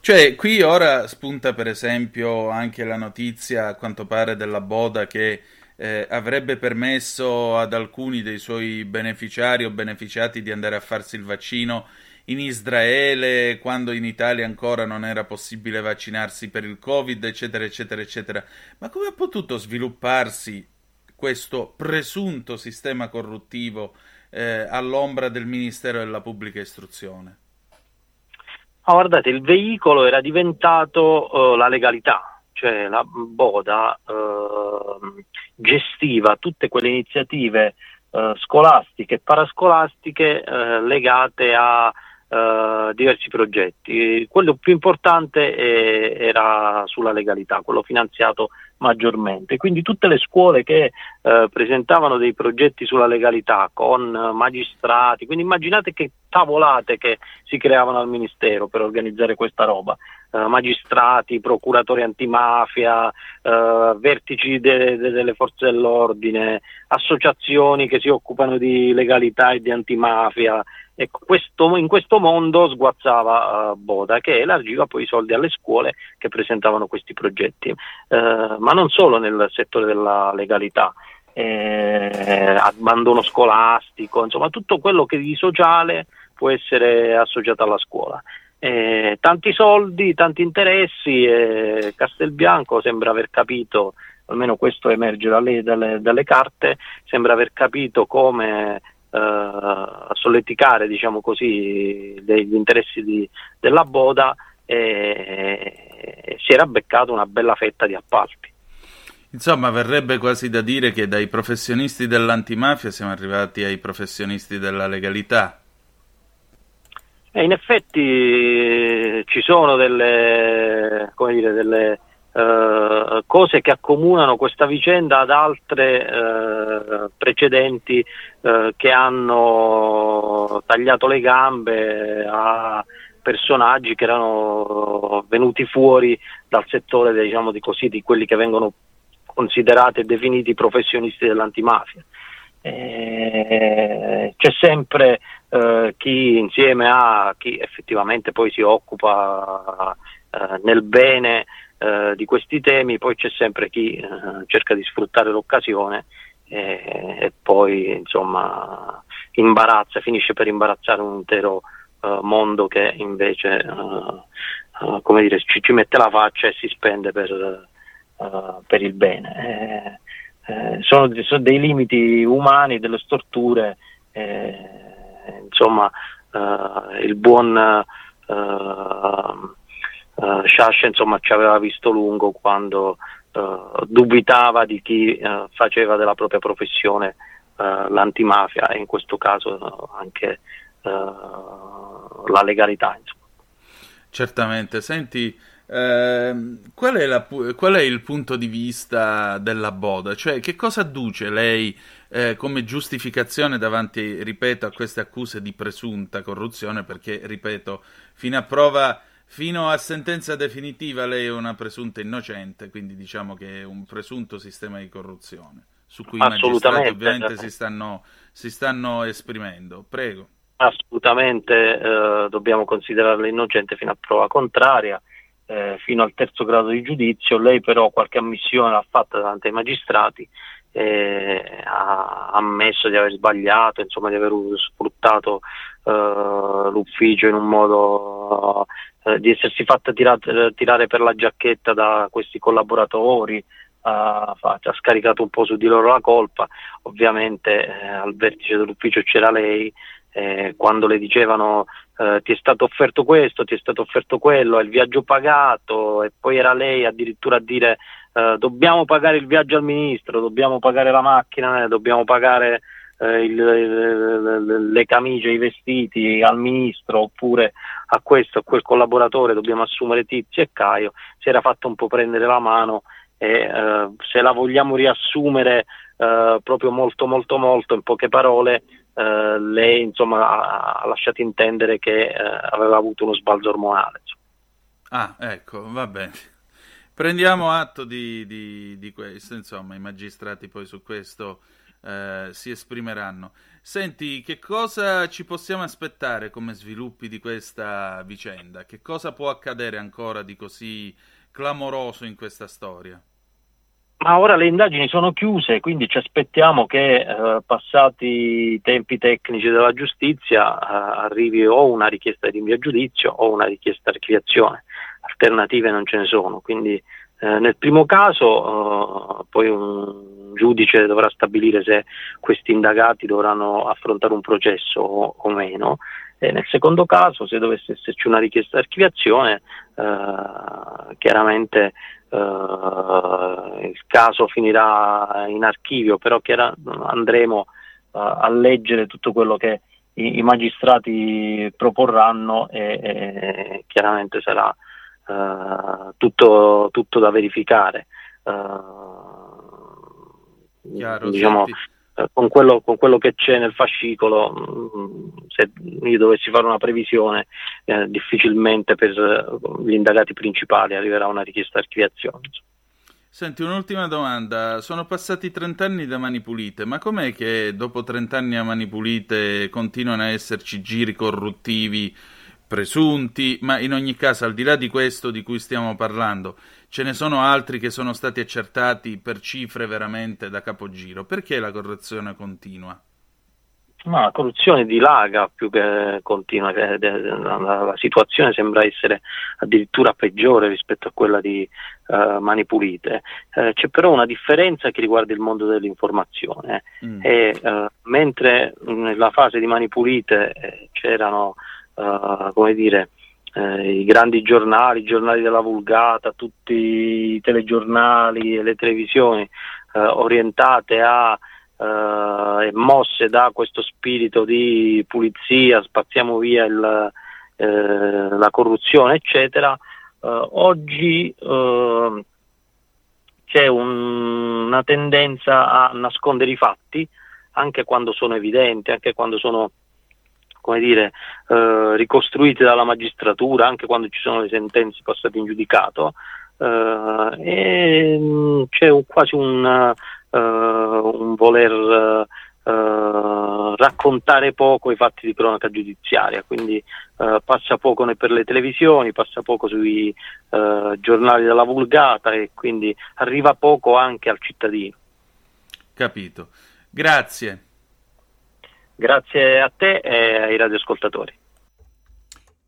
cioè, qui ora spunta per esempio anche la notizia, a quanto pare, della Boda che eh, avrebbe permesso ad alcuni dei suoi beneficiari o beneficiati di andare a farsi il vaccino in Israele quando in Italia ancora non era possibile vaccinarsi per il Covid, eccetera, eccetera, eccetera. Ma come ha potuto svilupparsi questo presunto sistema corruttivo eh, all'ombra del Ministero della Pubblica Istruzione? Ah, guardate, il veicolo era diventato uh, la legalità, cioè la Boda uh, gestiva tutte quelle iniziative uh, scolastiche e parascolastiche legate a Uh, diversi progetti. Quello più importante è, era sulla legalità, quello finanziato maggiormente. Quindi tutte le scuole che uh, presentavano dei progetti sulla legalità con uh, magistrati, quindi immaginate che tavolate che si creavano al Ministero per organizzare questa roba. magistrati, procuratori antimafia, vertici de- de- delle forze dell'ordine, associazioni che si occupano di legalità e di antimafia, Ecco, questo, in questo mondo sguazzava uh, Boda che elargiva poi i soldi alle scuole che presentavano questi progetti, ma non solo nel settore della legalità. Eh, abbandono scolastico, insomma tutto quello che di sociale può essere associato alla scuola. Eh, tanti soldi, tanti interessi e Castelbianco sembra aver capito, almeno questo emerge dalle, dalle, dalle carte, sembra aver capito come eh, solleticare diciamo così, degli interessi di, della Boda e, e si era beccato una bella fetta di appalti. Insomma, verrebbe quasi da dire che dai professionisti dell'antimafia siamo arrivati ai professionisti della legalità. E in effetti ci sono delle, dire, delle uh, cose che accomunano questa vicenda ad altre uh, precedenti uh, che hanno tagliato le gambe a personaggi che erano venuti fuori dal settore diciamo di, così, di quelli che vengono considerati e definiti professionisti dell'antimafia. Eh, c'è sempre eh, chi insieme a chi effettivamente poi si occupa eh, nel bene eh, di questi temi, poi c'è sempre chi eh, cerca di sfruttare l'occasione e poi insomma imbarazza, finisce per imbarazzare un intero mondo che invece dire, ci, ci, mette la faccia e si spende per, per il bene. Eh, eh, sono, sono, dei limiti umani, delle storture, eh, insomma il buon Uh, Sciascia insomma ci aveva visto lungo quando dubitava di chi faceva della propria professione l'antimafia e in questo caso anche la legalità. Insomma. Certamente, senti, eh, qual, è la, qual, è il punto di vista della Boda? Cioè, che cosa adduce lei eh, come giustificazione davanti, ripeto, a queste accuse di presunta corruzione? Perché, ripeto, fino a prova fino a sentenza definitiva lei è una presunta innocente, quindi diciamo che è un presunto sistema di corruzione su cui i magistrati ovviamente si stanno, si stanno esprimendo. Prego. Assolutamente eh, dobbiamo considerarla innocente fino a prova contraria, eh, fino al terzo grado di giudizio. Lei però qualche ammissione l'ha fatta davanti ai magistrati, eh, ha ammesso di aver sbagliato, insomma di aver sfruttato eh, l'ufficio in un modo eh, di essersi fatta tirare, tirare per la giacchetta da questi collaboratori. Ha, ha, scaricato un po' su di loro la colpa, ovviamente eh, al vertice dell'ufficio c'era lei, eh, quando le dicevano eh, ti è stato offerto questo, ti è stato offerto quello, è il viaggio pagato e poi era lei addirittura a dire eh, dobbiamo pagare il viaggio al ministro, dobbiamo pagare la macchina, eh, dobbiamo pagare eh, il, il, le camicie, i vestiti al ministro oppure a questo, a quel collaboratore dobbiamo assumere Tizio e Caio, si era fatto un po' prendere la mano e eh, se la vogliamo riassumere proprio molto molto molto in poche parole eh, lei insomma, ha, lasciato intendere che eh, aveva avuto uno sbalzo ormonale. Ah, ecco, va bene. Prendiamo atto di, di, di, questo, insomma, i magistrati poi su questo eh, si esprimeranno. Senti, che cosa ci possiamo aspettare come sviluppi di questa vicenda? Che cosa può accadere ancora di così clamoroso in questa storia? Ma ora le indagini sono chiuse, quindi ci aspettiamo che eh, passati i tempi tecnici della giustizia eh, arrivi o una richiesta di rinvio a giudizio o una richiesta di archiviazione. Alternative non ce ne sono, quindi eh, nel primo caso eh, poi un giudice dovrà stabilire se questi indagati dovranno affrontare un processo o, o meno. E nel secondo caso, se dovesse esserci una richiesta di archiviazione, eh, chiaramente il caso finirà in archivio, però chiara, andremo uh, a leggere tutto quello che i, magistrati proporranno e, e chiaramente sarà uh, tutto, tutto, da verificare. Chiaro, diciamo, con quello, con quello, che c'è nel fascicolo, mm, se io dovessi fare una previsione, eh, difficilmente per eh, gli indagati principali arriverà una richiesta di archiviazione. Senti, un'ultima domanda. Sono passati 30 anni da Mani Pulite, ma com'è che dopo 30 anni a Mani Pulite continuano a esserci giri corruttivi presunti? Ma in ogni caso, al di là di questo di cui stiamo parlando, ce ne sono altri che sono stati accertati per cifre veramente da capogiro. Perché la corruzione continua? Ma la corruzione dilaga più che continua, la, situazione sembra essere addirittura peggiore rispetto a quella di uh, Mani Pulite. Uh, c'è però una differenza che riguarda il mondo dell'informazione mm. e uh, mentre nella fase di Mani Pulite eh, c'erano, come dire, eh, i grandi giornali, i giornali della vulgata, tutti i telegiornali e le televisioni eh, orientate a eh, mosse da questo spirito di pulizia, spazziamo via il, eh, la corruzione, eccetera, eh, oggi c'è un, una tendenza a nascondere i fatti anche quando sono evidenti, anche quando sono come dire, eh, ricostruite dalla magistratura, anche quando ci sono le sentenze passate in giudicato, eh, e mh, c'è un, quasi un, uh, un voler uh, raccontare poco i fatti di cronaca giudiziaria, quindi passa poco per le televisioni, passa poco sui giornali della vulgata e quindi arriva poco anche al cittadino. Capito. Grazie. Grazie a te e ai radioascoltatori.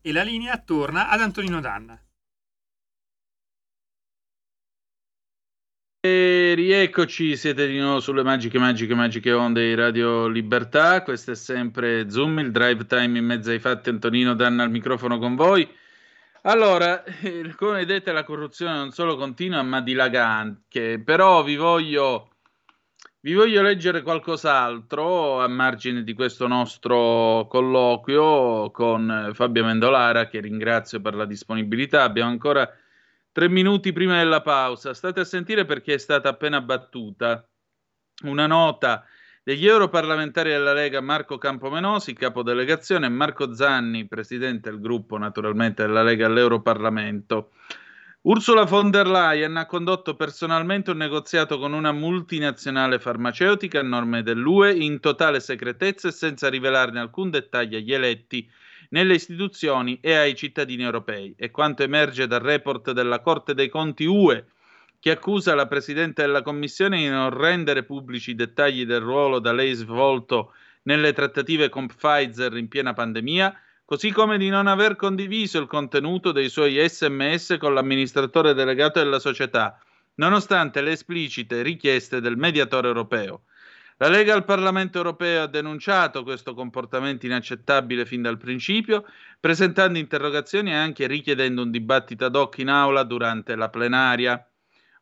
E la linea torna ad Antonino Danna. E rieccoci, siete di nuovo sulle magiche, magiche, magiche onde di Radio Libertà. Questo è sempre Zoom, il drive time in mezzo ai fatti. Antonino Danna al microfono con voi. Allora, eh, come vedete, la corruzione non solo continua, ma dilaga anche. Però vi voglio vi voglio leggere qualcos'altro a margine di questo nostro colloquio con Fabio Mendolara, che ringrazio per la disponibilità. Abbiamo ancora tre minuti prima della pausa. State a sentire perché è stata appena battuta una nota degli europarlamentari della Lega Marco Campomenosi, capodelegazione, e Marco Zanni, presidente del gruppo naturalmente della Lega all'Europarlamento. Ursula von der Leyen ha condotto personalmente un negoziato con una multinazionale farmaceutica a norme dell'UE in totale segretezza e senza rivelarne alcun dettaglio agli eletti nelle istituzioni e ai cittadini europei. E quanto emerge dal report della Corte dei Conti UE, che accusa la Presidente della Commissione di non rendere pubblici i dettagli del ruolo da lei svolto nelle trattative con Pfizer in piena pandemia, così come di non aver condiviso il contenuto dei suoi sms con l'amministratore delegato della società, nonostante le esplicite richieste del mediatore europeo. La Lega al Parlamento europeo ha denunciato questo comportamento inaccettabile fin dal principio, presentando interrogazioni e anche richiedendo un dibattito ad hoc in aula durante la plenaria.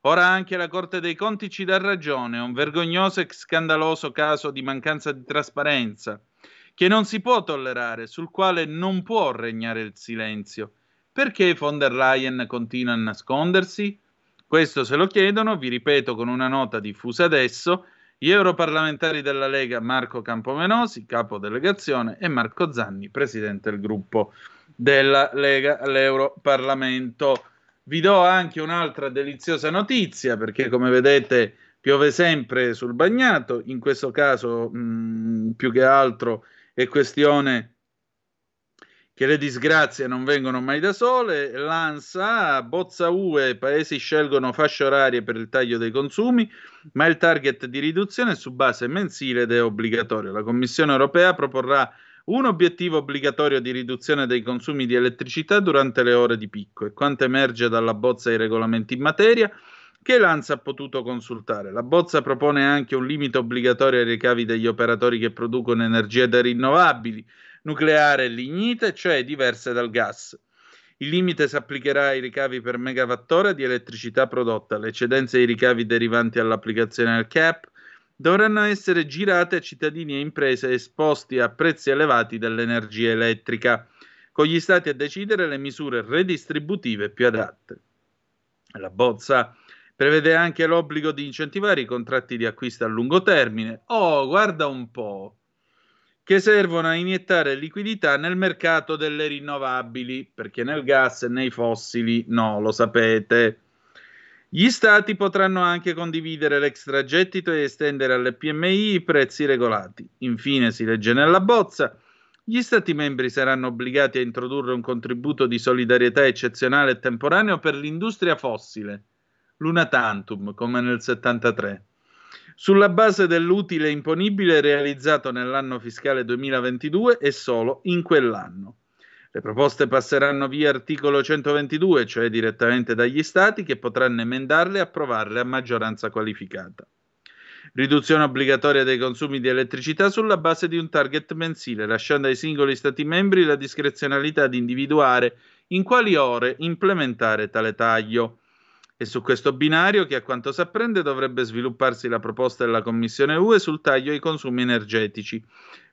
Ora anche la Corte dei Conti ci dà ragione, un vergognoso e scandaloso caso di mancanza di trasparenza che non si può tollerare, sul quale non può regnare il silenzio. Perché von der Leyen continua a nascondersi? Questo se lo chiedono, vi ripeto con una nota diffusa adesso, gli europarlamentari della Lega Marco Campomenosi, capo delegazione, e Marco Zanni, presidente del gruppo della Lega all'Europarlamento. Vi do anche un'altra deliziosa notizia, perché come vedete piove sempre sul bagnato, in questo caso mh, più che altro è questione che le disgrazie non vengono mai da sole. L'ANSA, bozza UE, paesi scelgono fasce orarie per il taglio dei consumi, ma il target di riduzione è su base mensile ed è obbligatorio. La Commissione europea proporrà un obiettivo obbligatorio di riduzione dei consumi di elettricità durante le ore di picco e quanto emerge dalla bozza dei regolamenti in materia che l'ANSA ha potuto consultare. La bozza propone anche un limite obbligatorio ai ricavi degli operatori che producono energie da rinnovabili, nucleare e lignite, cioè diverse dal gas. Il limite si applicherà ai ricavi per megawattora di elettricità prodotta. Le eccedenze dei ricavi derivanti dall'applicazione del CAP dovranno essere girate a cittadini e imprese esposti a prezzi elevati dell'energia elettrica, con gli stati a decidere le misure redistributive più adatte. La bozza Prevede anche l'obbligo di incentivare i contratti di acquisto a lungo termine. Oh, guarda un po', che servono a iniettare liquidità nel mercato delle rinnovabili, perché nel gas e nei fossili no, lo sapete. Gli stati potranno anche condividere l'extragettito e estendere alle PMI i prezzi regolati. Infine, si legge nella bozza, gli Stati membri saranno obbligati a introdurre un contributo di solidarietà eccezionale e temporaneo per l'industria fossile, l'una tantum, come nel 73, sulla base dell'utile imponibile realizzato nell'anno fiscale 2022 e solo in quell'anno. Le proposte passeranno via articolo 122, cioè direttamente dagli Stati, che potranno emendarle e approvarle a maggioranza qualificata. Riduzione obbligatoria dei consumi di elettricità sulla base di un target mensile, lasciando ai singoli Stati membri la discrezionalità di individuare in quali ore implementare tale taglio. È su questo binario che a quanto si apprende dovrebbe svilupparsi la proposta della Commissione UE sul taglio ai consumi energetici,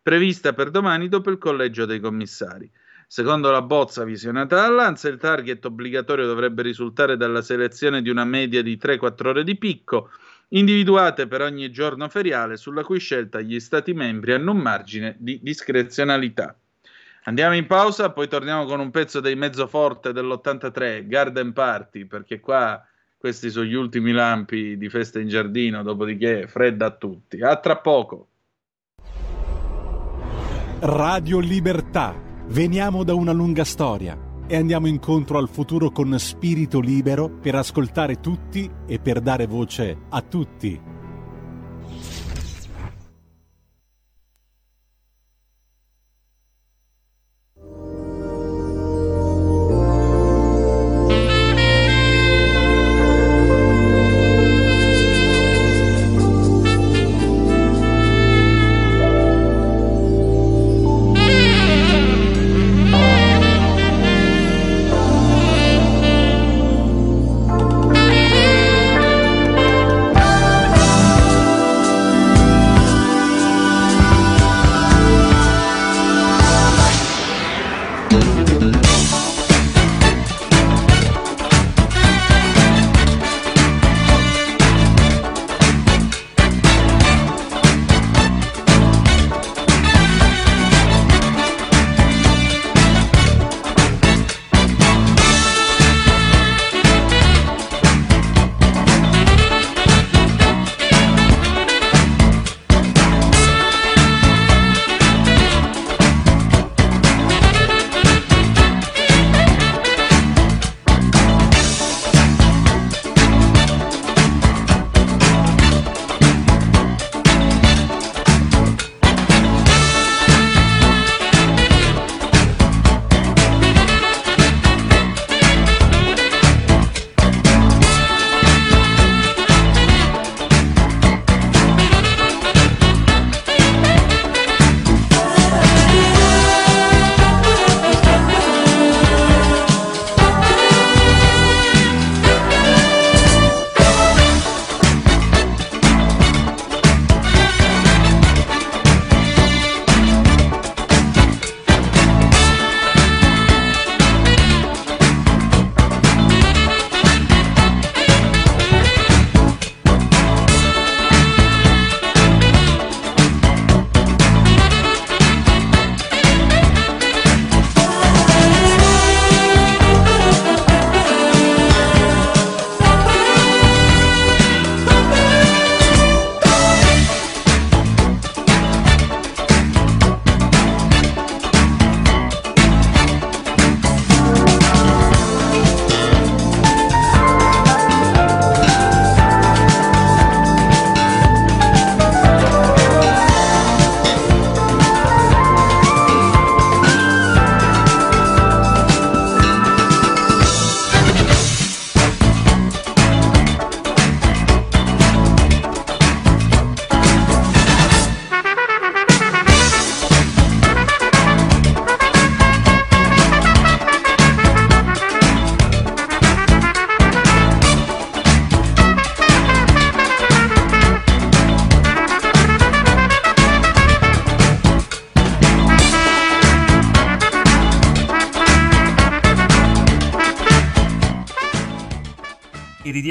prevista per domani dopo il collegio dei commissari. Secondo la bozza visionata dall'ANSA, il target obbligatorio dovrebbe risultare dalla selezione di una media di 3-4 ore di picco, individuate per ogni giorno feriale, sulla cui scelta gli Stati membri hanno un margine di discrezionalità. Andiamo in pausa, poi torniamo con un pezzo dei mezzoforte dell'83, Garden Party, perché qua questi sono gli ultimi lampi di festa in giardino, dopodiché fredda a tutti. A tra poco. Radio Libertà Veniamo da una lunga storia e andiamo incontro al futuro con spirito libero per ascoltare tutti e per dare voce a tutti.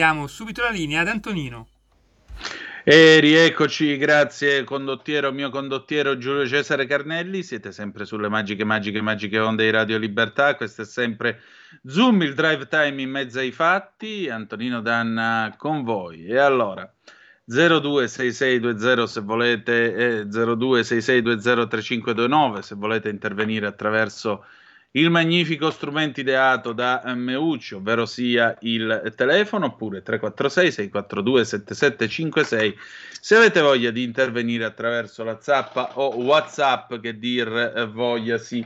Diamo subito la linea ad Antonino. E rieccoci, grazie condottiero, mio condottiero Giulio Cesare Carnelli, siete sempre sulle magiche, magiche, magiche onde di Radio Libertà, questo è sempre Zoom, il drive time in mezzo ai fatti, Antonino Danna con voi. E allora, 026620 se volete, eh, 0266203529 se volete intervenire attraverso il magnifico strumento ideato da Meucci, ovvero sia il telefono, oppure 346-642-7756, se avete voglia di intervenire attraverso la zappa o WhatsApp, che dir voglia sì.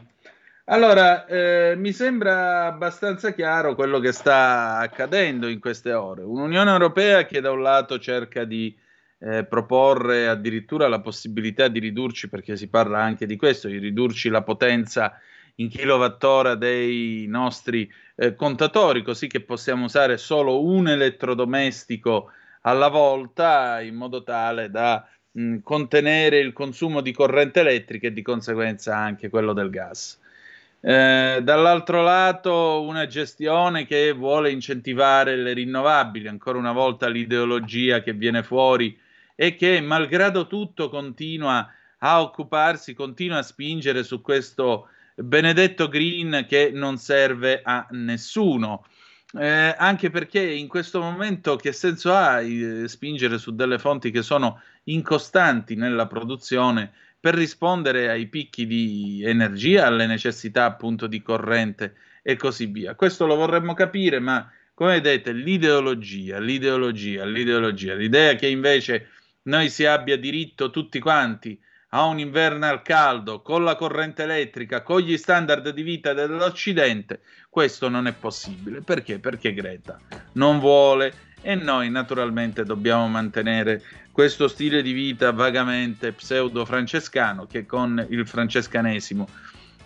Allora, eh, mi sembra abbastanza chiaro quello che sta accadendo in queste ore. Un'Unione Europea che da un lato cerca di eh, proporre addirittura la possibilità di ridurci, perché si parla anche di questo, di ridurci la potenza in kilowattora dei nostri eh, contatori, così che possiamo usare solo un elettrodomestico alla volta in modo tale da mh, contenere il consumo di corrente elettrica e di conseguenza anche quello del gas. Eh, dall'altro lato una gestione che vuole incentivare le rinnovabili, ancora una volta l'ideologia che viene fuori e che malgrado tutto continua a occuparsi, continua a spingere su questo benedetto green che non serve a nessuno. Eh, anche perché in questo momento che senso ha eh, spingere su delle fonti che sono incostanti nella produzione per rispondere ai picchi di energia, alle necessità appunto di corrente e così via. Questo lo vorremmo capire, ma come vedete l'ideologia, l'ideologia, l'ideologia, l'idea che invece noi si abbia diritto tutti quanti a un inverno al caldo, con la corrente elettrica, con gli standard di vita dell'Occidente, questo non è possibile. Perché? Perché Greta non vuole e noi naturalmente dobbiamo mantenere questo stile di vita vagamente pseudo-francescano che con il francescanesimo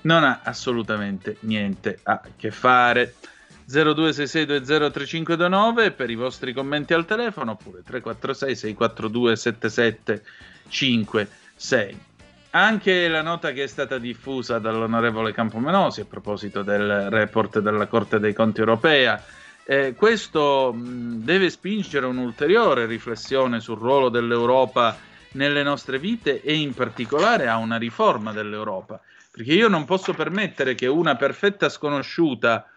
non ha assolutamente niente a che fare. 0266203529 per i vostri commenti al telefono oppure 346 642 7755 6. Anche la nota che è stata diffusa dall'onorevole Campomenosi a proposito del report della Corte dei Conti europea, eh, questo mh, deve spingere un'ulteriore riflessione sul ruolo dell'Europa nelle nostre vite e in particolare a una riforma dell'Europa, perché io non posso permettere che una perfetta sconosciuta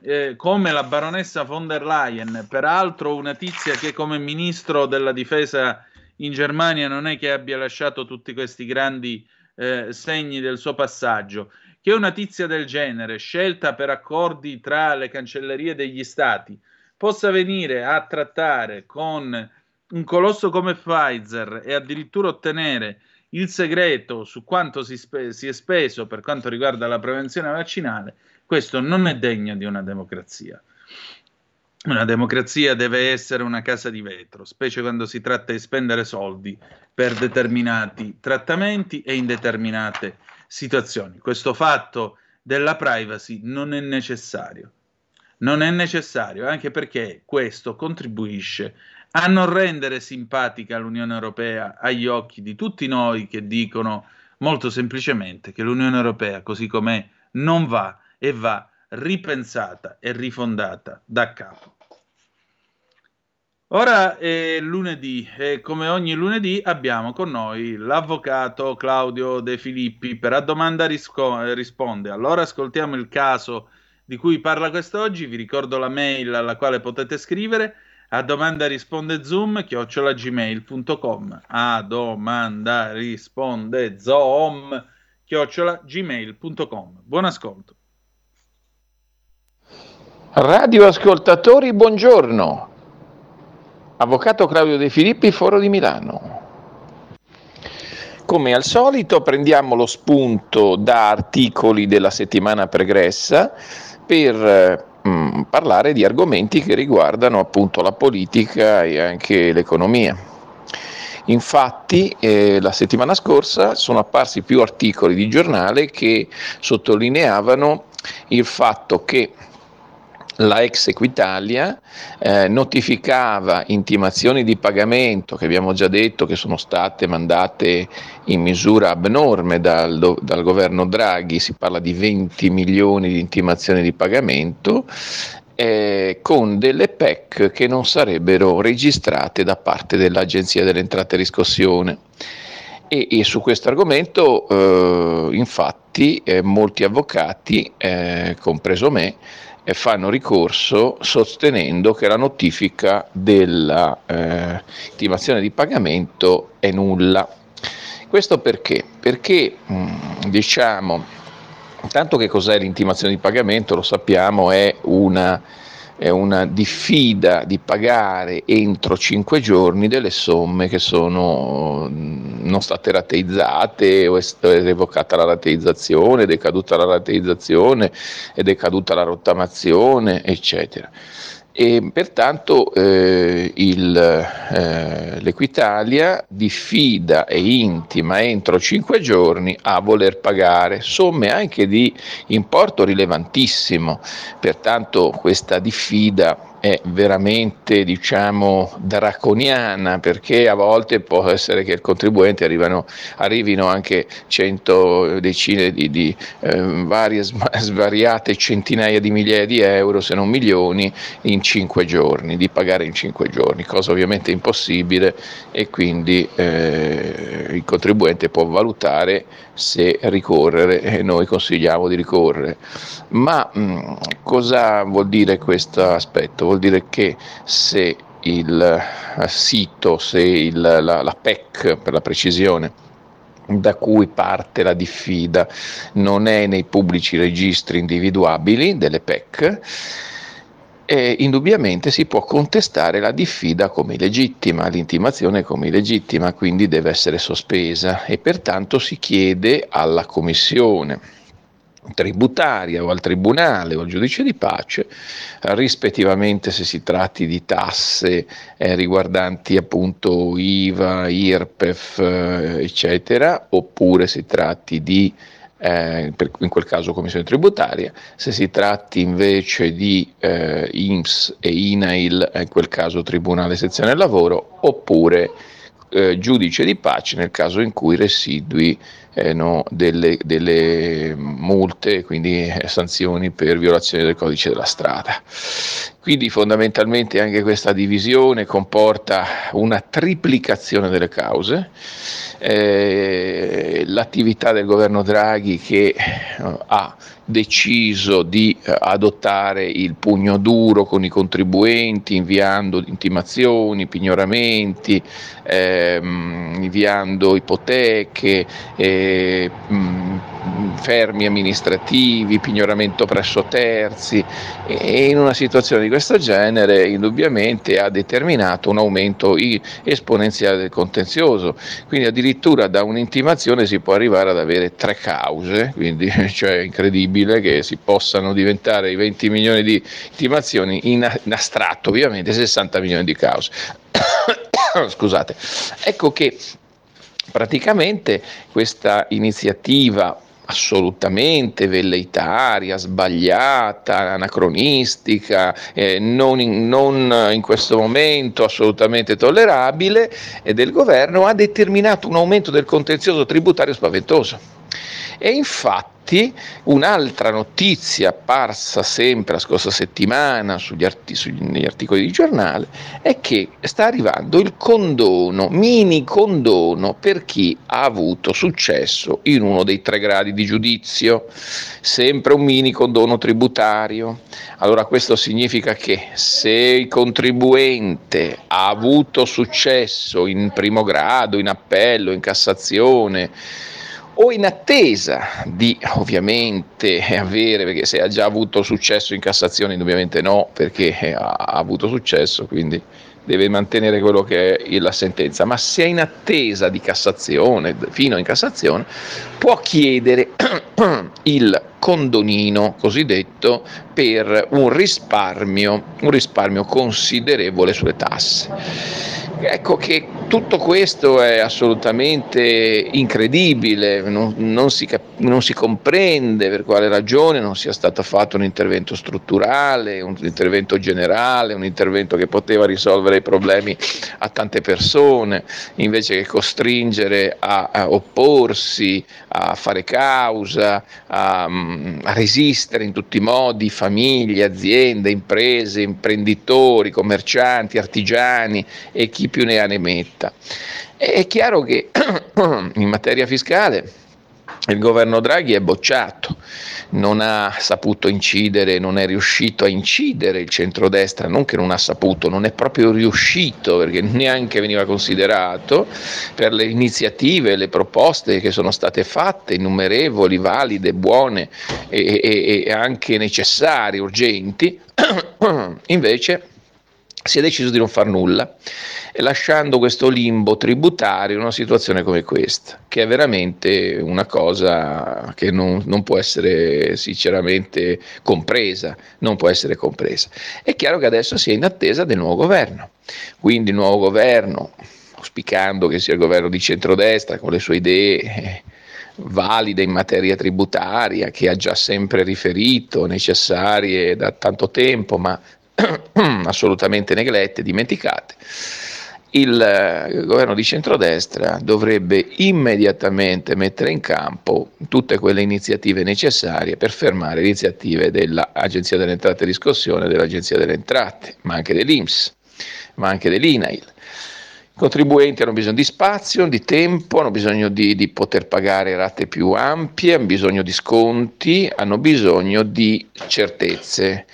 eh, come la baronessa von der Leyen, peraltro una tizia che come ministro della difesa in Germania non è che abbia lasciato tutti questi grandi eh, segni del suo passaggio, che una tizia del genere, scelta per accordi tra le cancellerie degli stati, possa venire a trattare con un colosso come Pfizer e addirittura ottenere il segreto su quanto si, spe- si è speso per quanto riguarda la prevenzione vaccinale, questo non è degno di una democrazia. Una democrazia deve essere una casa di vetro, specie quando si tratta di spendere soldi per determinati trattamenti e in determinate situazioni. Questo fatto della privacy non è necessario. Non è necessario, anche perché questo contribuisce a non rendere simpatica l'Unione Europea agli occhi di tutti noi che dicono molto semplicemente che l'Unione Europea, così com'è, non va e va ripensata e rifondata da capo. Ora è lunedì e come ogni lunedì abbiamo con noi l'avvocato Claudio De Filippi per a domanda risco- risponde. Allora ascoltiamo il caso di cui parla quest'oggi, vi ricordo la mail alla quale potete scrivere a domanda risponde zoom chiocciolagmail.com a domanda risponde zoom chiocciolagmail.com buon ascolto Radio ascoltatori, buongiorno. Avvocato Claudio De Filippi, Foro di Milano. Come al solito prendiamo lo spunto da articoli della settimana pregressa per mm, parlare di argomenti che riguardano appunto la politica e anche l'economia. Infatti eh, la settimana scorsa sono apparsi più articoli di giornale che sottolineavano il fatto che la ex Equitalia eh, notificava intimazioni di pagamento che abbiamo già detto che sono state mandate in misura abnorme dal, dal governo Draghi, si parla di 20 milioni di intimazioni di pagamento, eh, con delle PEC che non sarebbero registrate da parte dell'Agenzia delle Entrate e Riscossione. E, e, su questo argomento, eh, infatti, eh, molti avvocati, eh, compreso me, fanno ricorso sostenendo che la notifica dell'intimazione eh, di pagamento è nulla. Questo perché? Perché mm, diciamo, tanto che cos'è l'intimazione di pagamento, lo sappiamo, è una è una diffida di pagare entro 5 giorni delle somme che sono non state rateizzate o è revocata la rateizzazione, è decaduta la rateizzazione, è decaduta la rottamazione, eccetera e pertanto eh, il, eh, l'Equitalia diffida e intima entro 5 giorni a voler pagare somme anche di importo rilevantissimo, pertanto questa diffida è veramente diciamo draconiana perché a volte può essere che il contribuente arrivano, arrivino anche cento decine di, di eh, varie svariate centinaia di migliaia di euro se non milioni in cinque giorni di pagare in cinque giorni cosa ovviamente impossibile e quindi eh, il contribuente può valutare se ricorrere e noi consigliamo di ricorrere ma mh, cosa vuol dire questo aspetto? vuol dire che se il eh, sito, se il, la, la PEC per la precisione, da cui parte la diffida non è nei pubblici registri individuabili delle PEC, e indubbiamente si può contestare la diffida come illegittima, l'intimazione come illegittima, quindi deve essere sospesa e pertanto si chiede alla Commissione tributaria o al tribunale o al giudice di pace, rispettivamente se si tratti di tasse eh, riguardanti appunto IVA, IRPEF, eh, eccetera, oppure si tratti di eh, per, in quel caso commissione tributaria, se si tratti invece di eh, IMSS e INAIL, in quel caso tribunale sezione lavoro, oppure eh, giudice di pace nel caso in cui residui eh, no, delle, delle, multe, quindi eh, sanzioni per violazione del codice della strada. Quindi fondamentalmente anche questa divisione comporta una triplicazione delle cause. Eh, l'attività del governo Draghi che eh, ha deciso di eh, adottare il pugno duro con i contribuenti, inviando intimazioni, pignoramenti, ehm, inviando ipoteche, eh, mh, fermi amministrativi, pignoramento presso terzi e in una situazione di questo genere indubbiamente ha determinato un aumento esponenziale del contenzioso, quindi addirittura da un'intimazione si può arrivare ad avere tre cause, quindi cioè è incredibile che si possano diventare i 20 milioni di intimazioni in, in astratto ovviamente 60 milioni di cause. Scusate, ecco che praticamente questa iniziativa assolutamente velleitaria, sbagliata, anacronistica, eh, non, in, non, in, questo momento assolutamente tollerabile, e del governo ha determinato un aumento del contenzioso tributario spaventoso. E infatti Infatti un'altra notizia apparsa sempre la scorsa settimana sugli, arti- sugli articoli di giornale è che sta arrivando il condono, mini condono per chi ha avuto successo in uno dei tre gradi di giudizio, sempre un mini condono tributario. Allora questo significa che se il contribuente ha avuto successo in primo grado, in appello, in Cassazione, o in attesa di ovviamente avere, perché se ha già avuto successo in Cassazione, indubbiamente no, perché ha avuto successo, quindi deve mantenere quello che è la sentenza, ma se è in attesa di Cassazione, fino in Cassazione, può chiedere il condonino cosiddetto per un risparmio, un risparmio considerevole sulle tasse. Ecco che tutto questo è assolutamente incredibile, non, non, si non, si comprende per quale ragione non sia stato fatto un intervento strutturale, un intervento generale, un intervento che poteva risolvere i problemi a tante persone, invece che costringere a, a opporsi, a fare causa, a, a resistere in tutti i modi famiglie, aziende, imprese, imprenditori, commercianti, artigiani e chi più ne ha ne metta. È chiaro che in materia fiscale il governo Draghi è bocciato, non ha saputo incidere, non è riuscito a incidere il centrodestra, non che non ha saputo, non è proprio riuscito perché neanche veniva considerato per le iniziative, le proposte che sono state fatte, innumerevoli, valide, buone e, e, e anche necessarie, urgenti, invece si è deciso di non far nulla lasciando questo limbo tributario in una situazione come questa, che è veramente una cosa che non, non, può essere sinceramente compresa, non può essere compresa. È chiaro che adesso si è in attesa del nuovo governo, quindi il nuovo governo, auspicando che sia il governo di centrodestra con le sue idee eh, valide in materia tributaria, che ha già sempre riferito, necessarie da tanto tempo, ma assolutamente neglette, dimenticate il eh, governo di centrodestra dovrebbe immediatamente mettere in campo tutte quelle iniziative necessarie per fermare le iniziative dell'Agenzia delle Entrate e Riscossione, dell'Agenzia delle Entrate, ma anche dell'Inps, ma anche dell'INAIL. I contribuenti hanno bisogno di spazio, di tempo, hanno bisogno di, di poter pagare rate più ampie, hanno bisogno di sconti, hanno bisogno di certezze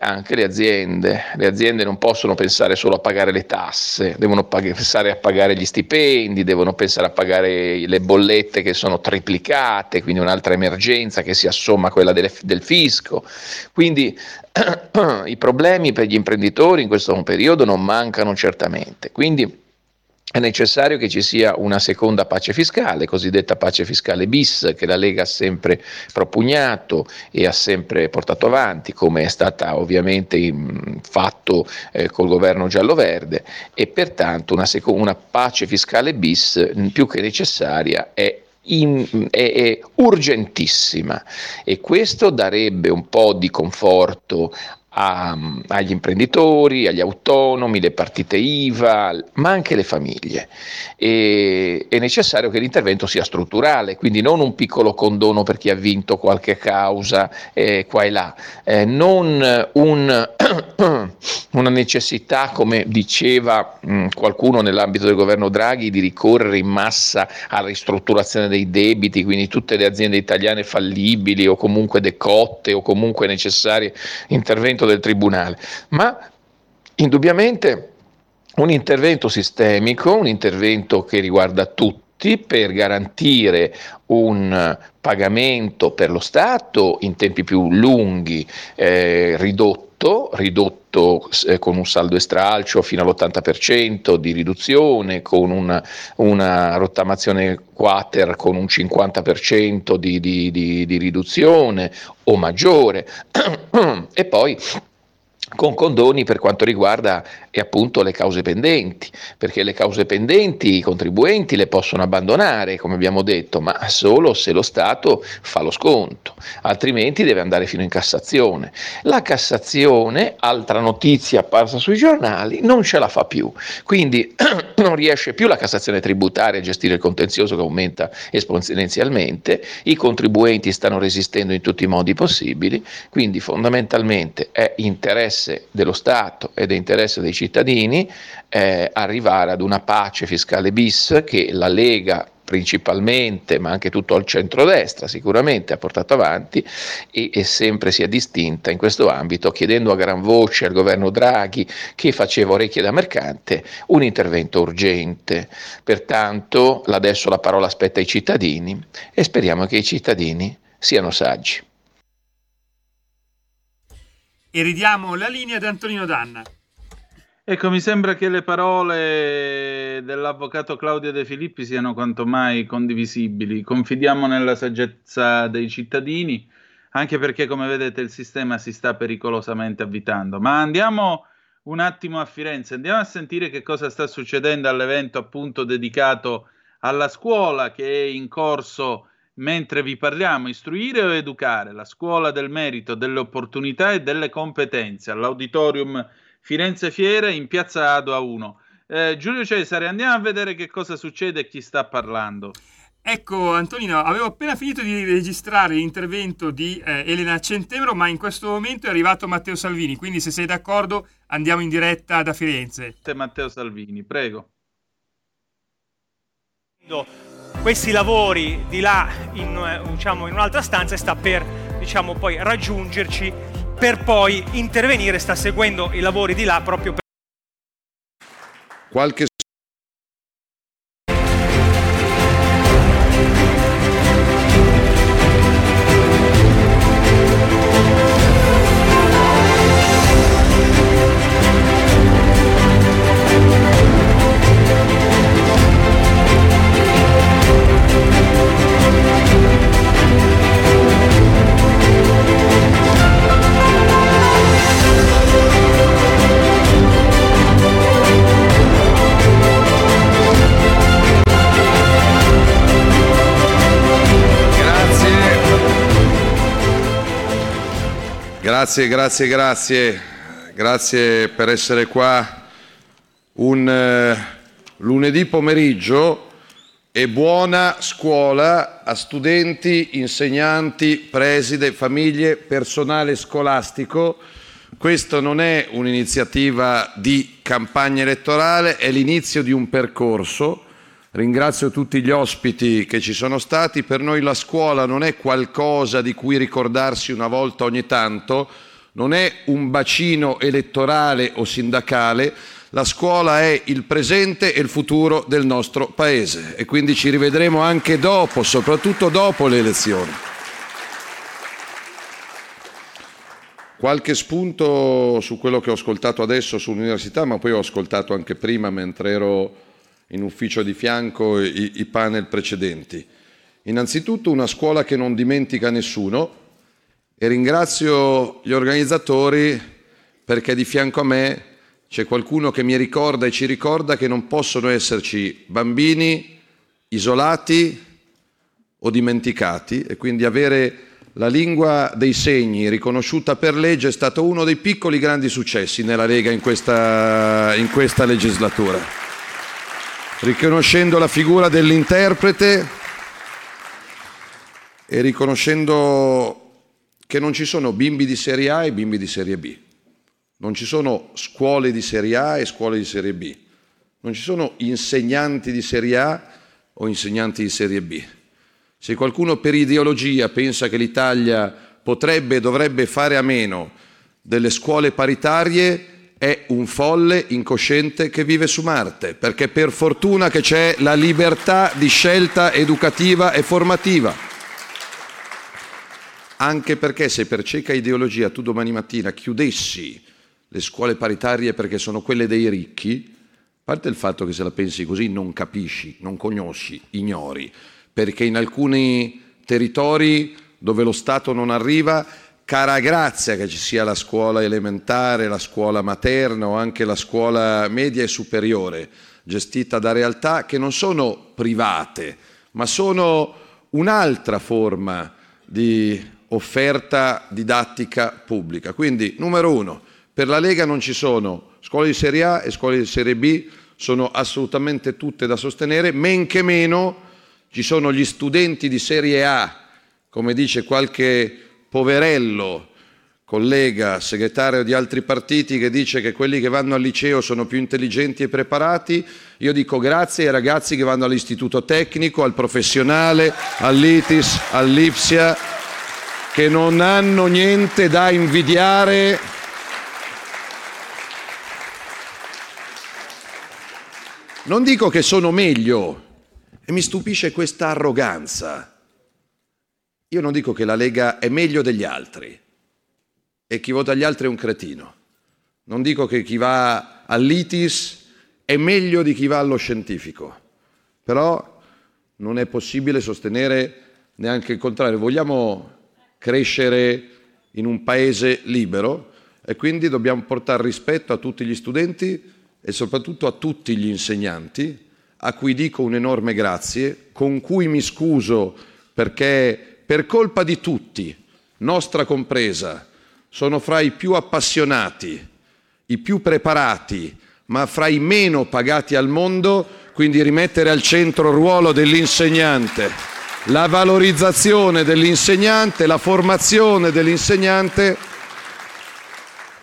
anche le aziende. Le aziende non possono pensare solo a pagare le tasse, devono pag- pensare a pagare gli stipendi, devono pensare a pagare le bollette che sono triplicate, quindi un'altra emergenza che si assomma a quella delle, del fisco. Quindi i problemi per gli imprenditori in questo periodo non mancano certamente. Quindi è necessario che ci sia una seconda pace fiscale, cosiddetta pace fiscale bis, che la Lega ha sempre propugnato e ha sempre portato avanti, come è stata ovviamente fatto eh, col governo giallo-verde, e pertanto una, seco- una pace fiscale bis più che necessaria è in, è, è, urgentissima. E questo darebbe un po' di conforto a, agli imprenditori, agli autonomi, le partite IVA, ma anche le famiglie. E, è necessario che l'intervento sia strutturale, quindi non un piccolo condono per chi ha vinto qualche causa eh, qua e là, eh, non un, una necessità, come diceva mh, qualcuno nell'ambito del governo Draghi, di ricorrere in massa alla ristrutturazione dei debiti, quindi tutte le aziende italiane fallibili o comunque decotte o comunque necessarie intervento del Tribunale, ma indubbiamente un intervento sistemico, un intervento che riguarda tutti per garantire un pagamento per lo Stato in tempi più lunghi, eh, ridotto, ridotto eh, con un saldo estralcio fino all'80% di riduzione, con una, una rottamazione quater con un 50% di, di, di, di riduzione o maggiore. E poi con condoni per quanto riguarda e appunto le cause pendenti, perché le cause pendenti i contribuenti le possono abbandonare, come abbiamo detto, ma solo se lo Stato fa lo sconto, altrimenti deve andare fino in Cassazione. La Cassazione, altra notizia apparsa sui giornali, non ce la fa più, quindi non riesce più la Cassazione tributaria a gestire il contenzioso che aumenta esponenzialmente, i contribuenti stanno resistendo in tutti i modi possibili, quindi fondamentalmente è interesse dello Stato ed è interesse dei cittadini eh, arrivare ad una pace fiscale bis che la Lega principalmente, ma anche tutto il centrodestra sicuramente ha portato avanti e, e, sempre si è distinta in questo ambito, chiedendo a gran voce al governo Draghi, che faceva orecchie da mercante, un intervento urgente. Pertanto adesso la parola aspetta ai cittadini e speriamo che i cittadini siano saggi. E ridiamo la linea ad Antonino Danna. Ecco, mi sembra che le parole dell'avvocato Claudio De Filippi siano quanto mai condivisibili. Confidiamo nella saggezza dei cittadini, anche perché, come vedete, il sistema si sta pericolosamente avvitando. Ma andiamo un attimo a Firenze, andiamo a sentire che cosa sta succedendo all'evento appunto dedicato alla scuola che è in corso mentre vi parliamo, istruire o educare, la scuola del merito, delle opportunità e delle competenze all'auditorium Firenze Fiere in piazza Ado a 1. Eh, Giulio Cesare, andiamo a vedere che cosa succede e chi sta parlando. Ecco Antonino, avevo appena finito di registrare l'intervento di eh, Elena Centemero, ma in questo momento è arrivato Matteo Salvini, quindi se sei d'accordo andiamo in diretta da Firenze. Matteo Salvini, prego questi lavori di là in, eh, diciamo, in un'altra stanza e sta per diciamo, poi raggiungerci per poi intervenire, sta seguendo i lavori di là proprio per... Qualche Grazie, grazie, grazie. Grazie per essere qua un eh, lunedì pomeriggio e buona scuola a studenti, insegnanti, preside, famiglie, personale scolastico. Questa non è un'iniziativa di campagna elettorale, è l'inizio di un percorso. Ringrazio tutti gli ospiti che ci sono stati. Per noi la scuola non è qualcosa di cui ricordarsi una volta ogni tanto, non è un bacino elettorale o sindacale, la scuola è il presente e il futuro del nostro Paese e quindi ci rivedremo anche dopo, soprattutto dopo le elezioni. Qualche spunto su quello che ho ascoltato adesso sull'università, ma poi ho ascoltato anche prima mentre ero in ufficio di fianco i, i panel precedenti. Innanzitutto una scuola che non dimentica nessuno, e ringrazio gli organizzatori perché di fianco a me c'è qualcuno che mi ricorda e ci ricorda che non possono esserci bambini isolati o dimenticati e quindi avere la lingua dei segni riconosciuta per legge è stato uno dei piccoli grandi successi nella Lega in questa, in questa legislatura. Riconoscendo la figura dell'interprete e riconoscendo che non ci sono bimbi di serie A e bimbi di serie B, non ci sono scuole di serie A e scuole di serie B, non ci sono insegnanti di serie A o insegnanti di serie B. Se qualcuno per ideologia pensa che l'Italia potrebbe e dovrebbe fare a meno delle scuole paritarie, è un folle incosciente che vive su Marte, perché per fortuna che c'è la libertà di scelta educativa e formativa. Anche perché se per cieca ideologia tu domani mattina chiudessi le scuole paritarie perché sono quelle dei ricchi, a parte il fatto che se la pensi così non capisci, non conosci, ignori, perché in alcuni territori dove lo Stato non arriva, cara grazia che ci sia la scuola elementare, la scuola materna o anche la scuola media e superiore, gestita da realtà che non sono private, ma sono un'altra forma di offerta didattica pubblica. Quindi, numero uno, per la Lega non ci sono scuole di serie A e scuole di serie B, sono assolutamente tutte da sostenere, men che meno ci sono gli studenti di serie A, come dice qualche poverello, collega, segretario di altri partiti, che dice che quelli che vanno al liceo sono più intelligenti e preparati. Io dico grazie ai ragazzi che vanno all'istituto tecnico, al professionale, all'ITIS, all'IPSIA che non hanno niente da invidiare Non dico che sono meglio e mi stupisce questa arroganza. Io non dico che la Lega è meglio degli altri e chi vota gli altri è un cretino. Non dico che chi va all'ITIS è meglio di chi va allo scientifico, però non è possibile sostenere neanche il contrario. Vogliamo crescere in un paese libero e quindi dobbiamo portare rispetto a tutti gli studenti e soprattutto a tutti gli insegnanti, a cui dico un enorme grazie, con cui mi scuso perché per colpa di tutti, nostra compresa, sono fra i più appassionati, i più preparati, ma fra i meno pagati al mondo, quindi rimettere al centro il ruolo dell'insegnante la valorizzazione dell'insegnante, la formazione dell'insegnante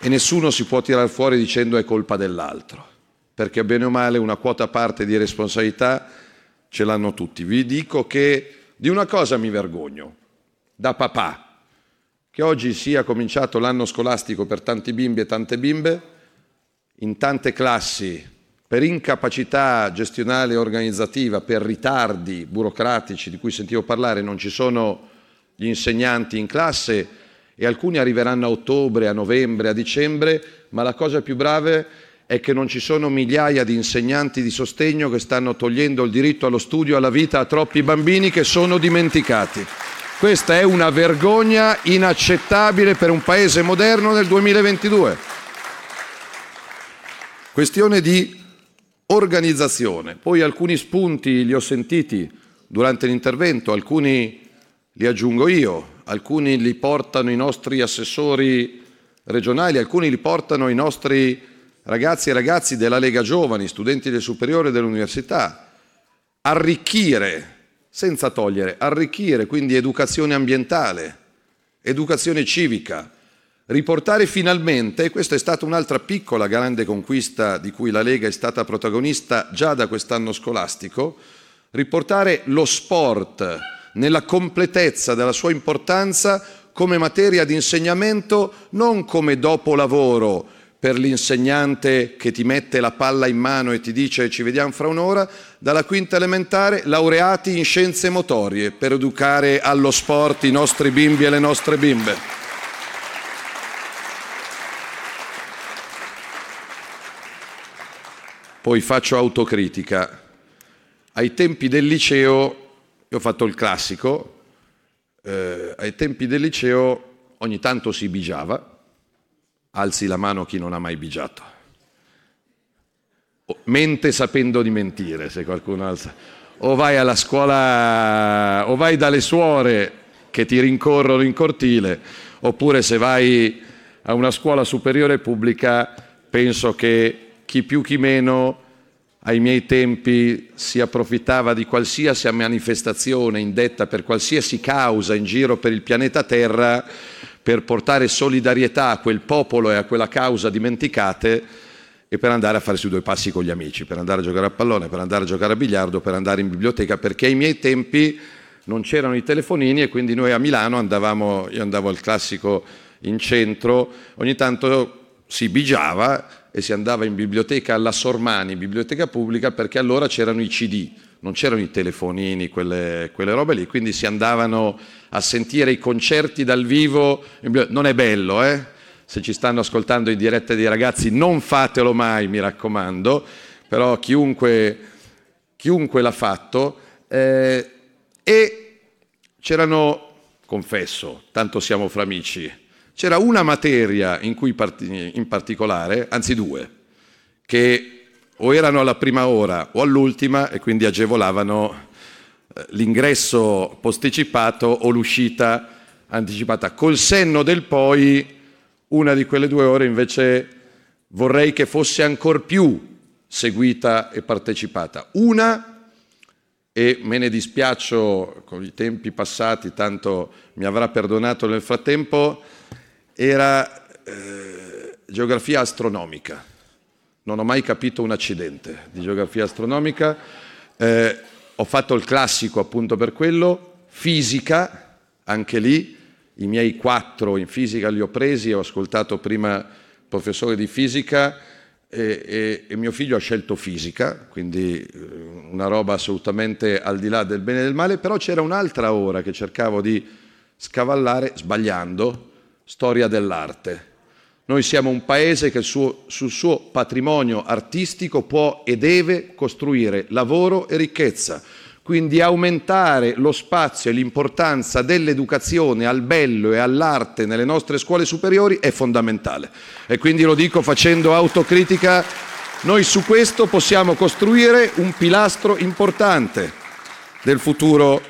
e nessuno si può tirare fuori dicendo è colpa dell'altro, perché bene o male una quota parte di responsabilità ce l'hanno tutti. Vi dico che di una cosa mi vergogno, da papà, che oggi sia cominciato l'anno scolastico per tanti bimbi e tante bimbe, in tante classi per incapacità gestionale e organizzativa, per ritardi burocratici di cui sentivo parlare, non ci sono gli insegnanti in classe e alcuni arriveranno a ottobre, a novembre, a dicembre, ma la cosa più grave è che non ci sono migliaia di insegnanti di sostegno che stanno togliendo il diritto allo studio, alla vita a troppi bambini che sono dimenticati. Questa è una vergogna inaccettabile per un paese moderno nel 2022. Questione di organizzazione. Poi alcuni spunti li ho sentiti durante l'intervento, alcuni li aggiungo io, alcuni li portano i nostri assessori regionali, alcuni li portano i nostri ragazzi e ragazzi della Lega Giovani, studenti del superiore e dell'università. Arricchire, senza togliere, arricchire quindi educazione ambientale, educazione civica, riportare finalmente, e questa è stata un'altra piccola grande conquista di cui la Lega è stata protagonista già da quest'anno scolastico, riportare lo sport nella completezza della sua importanza come materia di insegnamento, non come dopolavoro per l'insegnante che ti mette la palla in mano e ti dice ci vediamo fra un'ora, dalla quinta elementare laureati in scienze motorie per educare allo sport i nostri bimbi e le nostre bimbe. Poi faccio autocritica. Ai tempi del liceo io ho fatto il classico, eh, ai tempi del liceo ogni tanto si bigiava, alzi la mano chi non ha mai bigiato. Mente sapendo di mentire, se qualcuno alza. O vai alla scuola, o vai dalle suore che ti rincorrono in cortile, oppure se vai a una scuola superiore pubblica, penso che chi più chi meno ai miei tempi si approfittava di qualsiasi manifestazione indetta per qualsiasi causa in giro per il pianeta Terra per portare solidarietà a quel popolo e a quella causa dimenticate e per andare a farsi due passi con gli amici, per andare a giocare a pallone, per andare a giocare a biliardo, per andare in biblioteca, perché ai miei tempi non c'erano i telefonini e quindi noi a Milano andavamo, io andavo al classico in centro, ogni tanto si bigiava e si andava in biblioteca alla Sormani, biblioteca pubblica, perché allora c'erano i CD, non c'erano i telefonini, quelle, quelle, robe lì, quindi si andavano a sentire i concerti dal vivo. Non è bello, eh? Se ci stanno ascoltando in diretta dei ragazzi, non fatelo mai, mi raccomando, però chiunque, chiunque l'ha fatto. Eh, e c'erano, confesso, tanto siamo fra amici, c'era una materia in cui in particolare, anzi due, che o erano alla prima ora o all'ultima e quindi agevolavano eh, l'ingresso posticipato o l'uscita anticipata. Col senno del poi, una di quelle due ore invece vorrei che fosse ancora più seguita e partecipata. Una, e me ne dispiaccio con i tempi passati, tanto mi avrà perdonato nel frattempo, era eh, geografia astronomica. Non ho mai capito un accidente di geografia astronomica. Eh, ho fatto il classico appunto per quello, fisica, anche lì i miei quattro in fisica li ho presi, ho ascoltato prima il professore di fisica e, e, e, mio figlio ha scelto fisica, quindi eh, una roba assolutamente al di là del bene e del male, però c'era un'altra ora che cercavo di scavallare, sbagliando, storia dell'arte. Noi siamo un paese che sul suo patrimonio artistico può e deve costruire lavoro e ricchezza, quindi aumentare lo spazio e l'importanza dell'educazione al bello e all'arte nelle nostre scuole superiori è fondamentale. E quindi lo dico facendo autocritica, noi su questo possiamo costruire un pilastro importante del futuro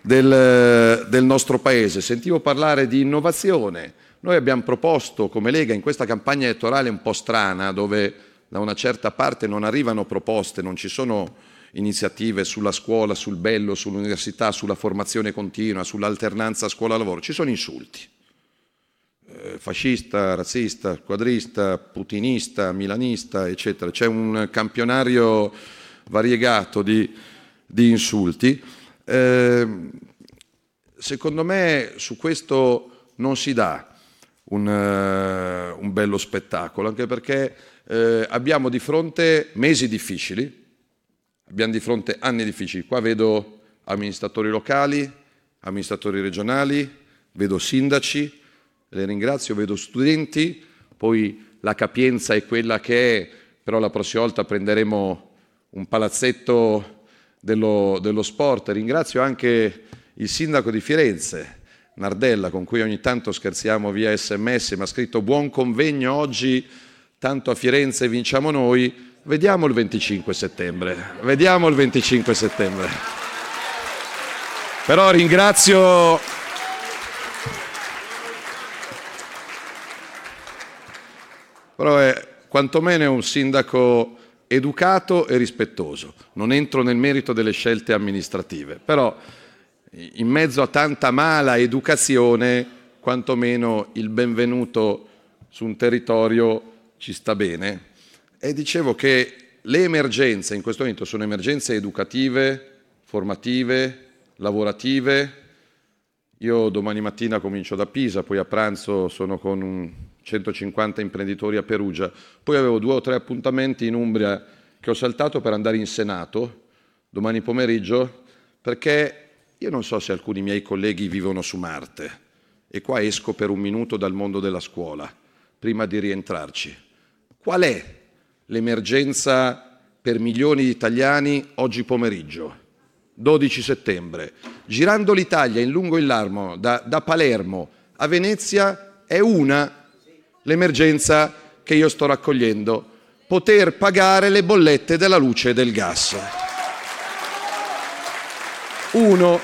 del, del nostro Paese. Sentivo parlare di innovazione. Noi abbiamo proposto come Lega in questa campagna elettorale un po' strana, dove da una certa parte non arrivano proposte, non ci sono iniziative sulla scuola, sul bello, sull'università, sulla formazione continua, sull'alternanza scuola-lavoro, ci sono insulti. Eh, fascista, razzista, quadrista, putinista, milanista, eccetera. C'è un campionario variegato di di insulti. Eh, secondo me su questo non si dà un, uh, un bello spettacolo, anche perché eh, abbiamo di fronte mesi difficili, abbiamo di fronte anni difficili. Qua vedo amministratori locali, amministratori regionali, vedo sindaci, le ringrazio, vedo studenti, poi la capienza è quella che è, però la prossima volta prenderemo un palazzetto dello, dello sport. Ringrazio anche il sindaco di Firenze, Nardella, con cui ogni tanto scherziamo via sms, mi ha scritto buon convegno oggi, tanto a Firenze vinciamo noi. Vediamo il 25 settembre, vediamo il 25 settembre. Però ringrazio però è quantomeno un sindaco educato e rispettoso. Non entro nel merito delle scelte amministrative, però in mezzo a tanta mala educazione, quantomeno il benvenuto su un territorio ci sta bene. E dicevo che le emergenze in questo momento sono emergenze educative, formative, lavorative. Io domani mattina comincio da Pisa, poi a pranzo sono con un 150 imprenditori a Perugia. Poi avevo due o tre appuntamenti in Umbria che ho saltato per andare in Senato domani pomeriggio, perché io non so se alcuni miei colleghi vivono su Marte e qua esco per un minuto dal mondo della scuola, prima di rientrarci. Qual è l'emergenza per milioni di italiani oggi pomeriggio? 12 settembre. Girando l'Italia in lungo e in largo, da, da Palermo a Venezia, è una l'emergenza che io sto raccogliendo, poter pagare le bollette della luce e del gas. Uno.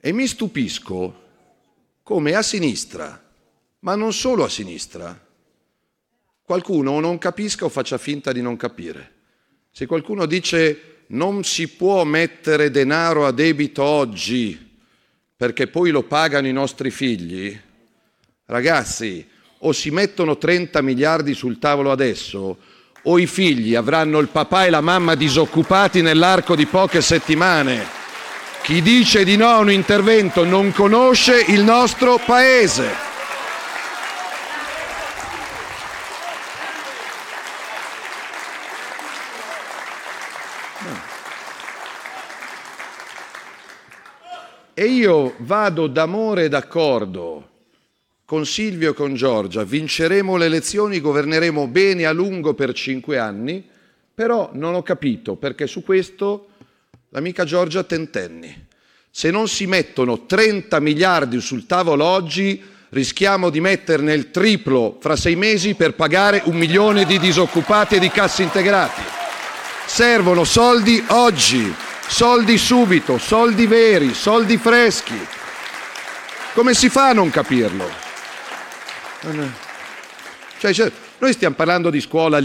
E mi stupisco come a sinistra, ma non solo a sinistra, qualcuno non capisca o faccia finta di non capire. Se qualcuno dice non si può mettere denaro a debito oggi perché poi lo pagano i nostri figli, ragazzi, o si mettono 30 miliardi sul tavolo adesso, o i figli avranno il papà e la mamma disoccupati nell'arco di poche settimane. Chi dice di no a un intervento non conosce il nostro paese. E io vado d'amore d'accordo con Silvio e con Giorgia, vinceremo le elezioni, governeremo bene a lungo per cinque anni, però non ho capito perché su questo l'amica Giorgia tentenni. Se non si mettono 30 miliardi sul tavolo oggi, rischiamo di metterne il triplo fra sei mesi per pagare un milione di disoccupati e di cassi integrati. Servono soldi oggi. Soldi subito, soldi veri, soldi freschi. Come si fa a non capirlo? Cioè, cioè, noi stiamo parlando di scuola.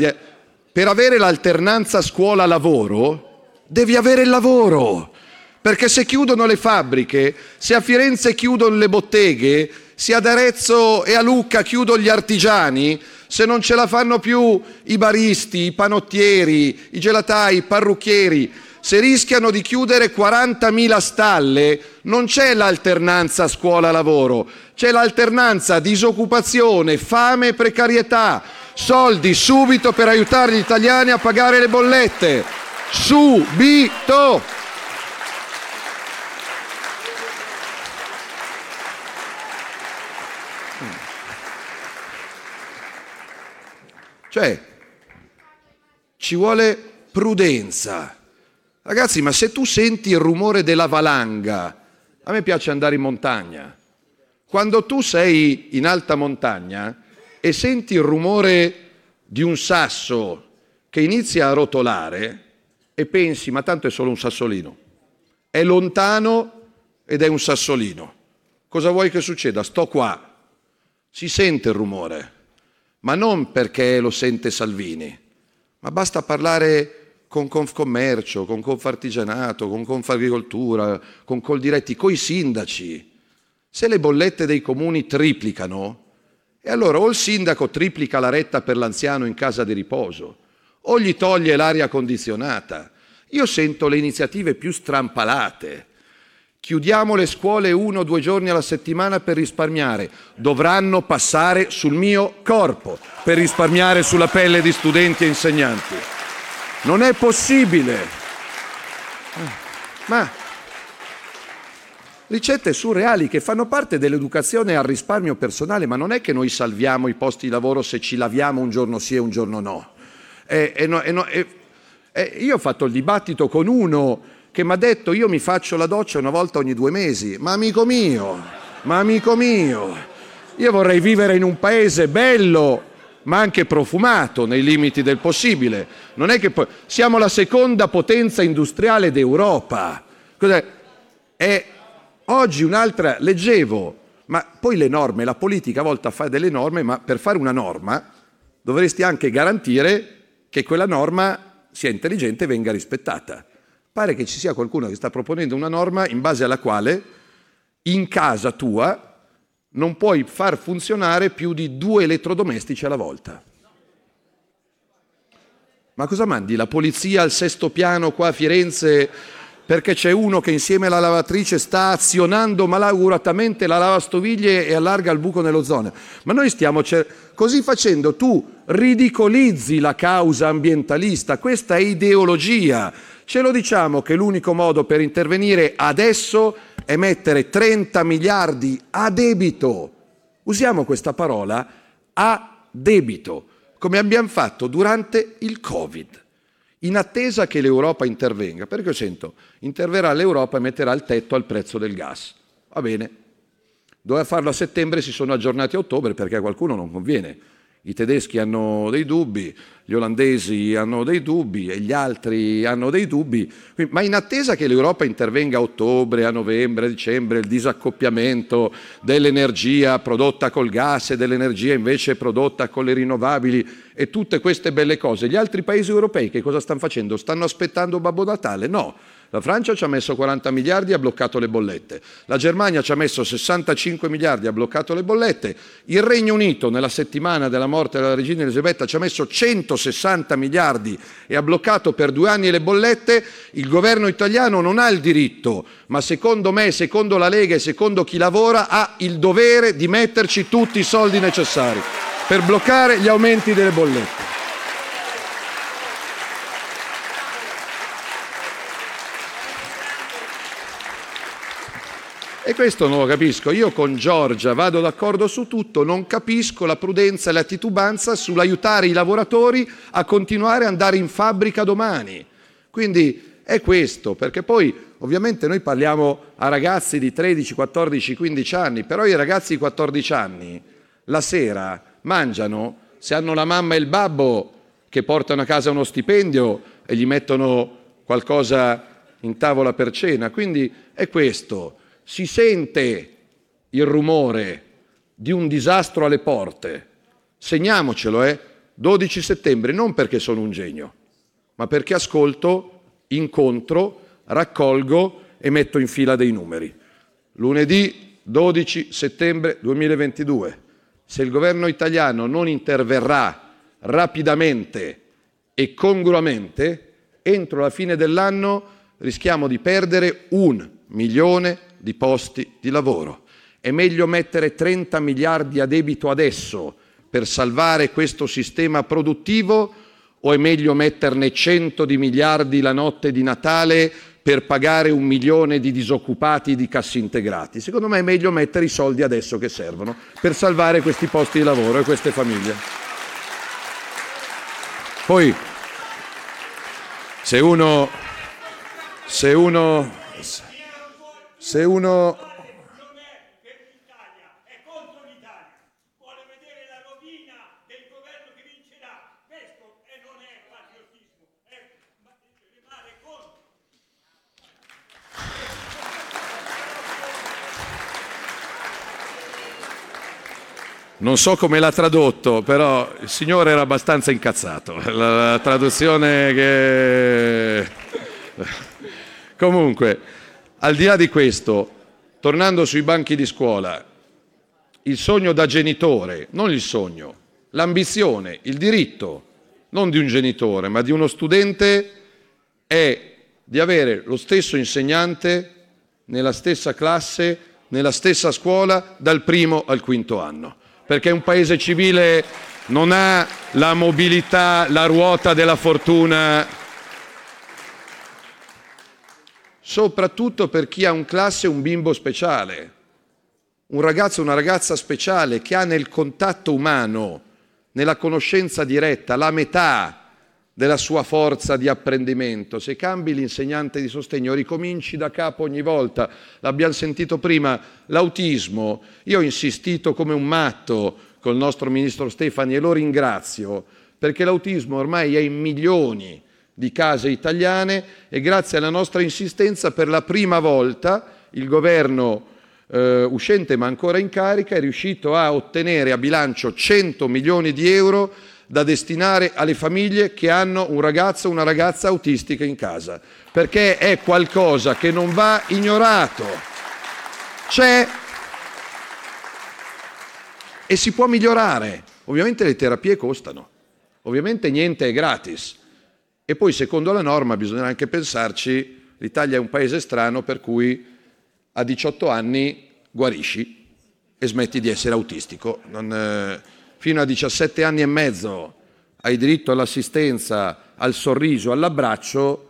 Per avere l'alternanza scuola-lavoro, devi avere il lavoro. Perché se chiudono le fabbriche, se a Firenze chiudono le botteghe, se ad Arezzo e a Lucca chiudono gli artigiani, se non ce la fanno più i baristi, i panottieri, i gelatai, i parrucchieri, se rischiano di chiudere 40.000 stalle, non c'è l'alternanza scuola-lavoro, c'è l'alternanza disoccupazione, fame e precarietà. Soldi subito per aiutare gli italiani a pagare le bollette. Subito! Cioè, ci vuole prudenza. Ragazzi, ma se tu senti il rumore della valanga, a me piace andare in montagna. Quando tu sei in alta montagna e senti il rumore di un sasso che inizia a rotolare e pensi, ma tanto è solo un sassolino. È lontano ed è un sassolino. Cosa vuoi che succeda? Sto qua. Si sente il rumore, ma non perché lo sente Salvini, ma basta parlare con Confcommercio, con Confartigianato, con Confagricoltura, con Coldiretti, coi sindaci. Se le bollette dei comuni triplicano, E allora o il sindaco triplica la retta per l'anziano in casa di riposo, o gli toglie l'aria condizionata. Io sento le iniziative più strampalate. Chiudiamo le scuole uno o due giorni alla settimana per risparmiare. Dovranno passare sul mio corpo per risparmiare sulla pelle di studenti e insegnanti. Non è possibile. Ma ricette surreali che fanno parte dell'educazione al risparmio personale, ma non è che noi salviamo i posti di lavoro se ci laviamo un giorno sì e un giorno no. E, e no, e no io ho fatto il dibattito con uno che mi ha detto io mi faccio la doccia una volta ogni due mesi, ma amico mio, ma amico mio, io vorrei vivere in un paese bello, ma anche profumato nei limiti del possibile. Non è che poi... siamo la seconda potenza industriale d'Europa. Cos'è? E oggi un'altra leggevo, ma poi le norme, la politica a volte fa delle norme, ma per fare una norma dovresti anche garantire che quella norma sia intelligente e venga rispettata. Pare che ci sia qualcuno che sta proponendo una norma in base alla quale in casa tua non puoi far funzionare più di due elettrodomestici alla volta. Ma cosa mandi? La polizia al sesto piano qua a Firenze perché c'è uno che insieme alla lavatrice sta azionando malauguratamente la lavastoviglie e allarga il buco nell'ozono. Ma noi stiamo cer- così facendo tu ridicolizzi la causa ambientalista, questa è ideologia. Ce lo diciamo che l'unico modo per intervenire adesso è mettere 30 miliardi a debito. Usiamo questa parola a debito, come abbiamo fatto durante il Covid in attesa che l'Europa intervenga, perché io sento, interverrà l'Europa e metterà il tetto al prezzo del gas. Va bene, doveva farlo a settembre, si sono aggiornati a ottobre perché a qualcuno non conviene. I tedeschi hanno dei dubbi, gli olandesi hanno dei dubbi e gli altri hanno dei dubbi, ma in attesa che l'Europa intervenga a ottobre, a novembre, a dicembre, il disaccoppiamento dell'energia prodotta col gas e dell'energia invece prodotta con le rinnovabili e tutte queste belle cose, gli altri paesi europei che cosa stanno facendo? Stanno aspettando Babbo Natale? No, la Francia ci ha messo 40 miliardi e ha bloccato le bollette. La Germania ci ha messo 65 miliardi e ha bloccato le bollette. Il Regno Unito, nella settimana della morte della regina Elisabetta, ci ha messo 160 miliardi e ha bloccato per due anni le bollette. Il governo italiano non ha il diritto, ma secondo me, secondo la Lega e secondo chi lavora, ha il dovere di metterci tutti i soldi necessari per bloccare gli aumenti delle bollette. E questo non lo capisco. Io con Giorgia vado d'accordo su tutto, non capisco la prudenza e la titubanza sull'aiutare i lavoratori a continuare ad andare in fabbrica domani. Quindi è questo, perché poi ovviamente noi parliamo a ragazzi di 13, 14, 15 anni, però i ragazzi di 14 anni la sera mangiano, se hanno la mamma e il babbo che portano a casa uno stipendio e gli mettono qualcosa in tavola per cena. Quindi è questo si sente il rumore di un disastro alle porte, segniamocelo, eh? 12 settembre, non perché sono un genio, ma perché ascolto, incontro, raccolgo e metto in fila dei numeri. Lunedì 12 settembre 2022, se il governo italiano non interverrà rapidamente e congruamente, entro la fine dell'anno rischiamo di perdere un milione di posti di lavoro. È meglio mettere 30 miliardi a debito adesso per salvare questo sistema produttivo o è meglio metterne 100 di miliardi la notte di Natale per pagare un milione di disoccupati di cassi integrati? Secondo me è meglio mettere i soldi adesso che servono per salvare questi posti di lavoro e queste famiglie. Poi, se uno, se uno se uno Non so come l'ha tradotto, però il signore era abbastanza incazzato. La, traduzione che... Comunque, al di là di questo, tornando sui banchi di scuola, il sogno da genitore, non il sogno, l'ambizione, il diritto, non di un genitore, ma di uno studente è di avere lo stesso insegnante nella stessa classe, nella stessa scuola, dal primo al quinto anno. Perché un paese civile non ha la mobilità, la ruota della fortuna, soprattutto per chi ha un classe un bimbo speciale, un ragazzo una ragazza speciale che ha nel contatto umano, nella conoscenza diretta, la metà della sua forza di apprendimento. Se cambi l'insegnante di sostegno, ricominci da capo ogni volta. L'abbiamo sentito prima, l'autismo. Io ho insistito come un matto col nostro ministro Stefani e lo ringrazio perché l'autismo ormai è in milioni di case italiane e grazie alla nostra insistenza per la prima volta il governo eh, uscente ma ancora in carica è riuscito a ottenere a bilancio 100 milioni di euro da destinare alle famiglie che hanno un ragazzo o una ragazza autistica in casa, perché è qualcosa che non va ignorato. C'è e si può migliorare. Ovviamente le terapie costano, ovviamente niente è gratis. E poi secondo la norma bisogna anche pensarci, l'Italia è un paese strano per cui a 18 anni guarisci e smetti di essere autistico. Non, eh, fino a 17 anni e mezzo hai diritto all'assistenza, al sorriso, all'abbraccio,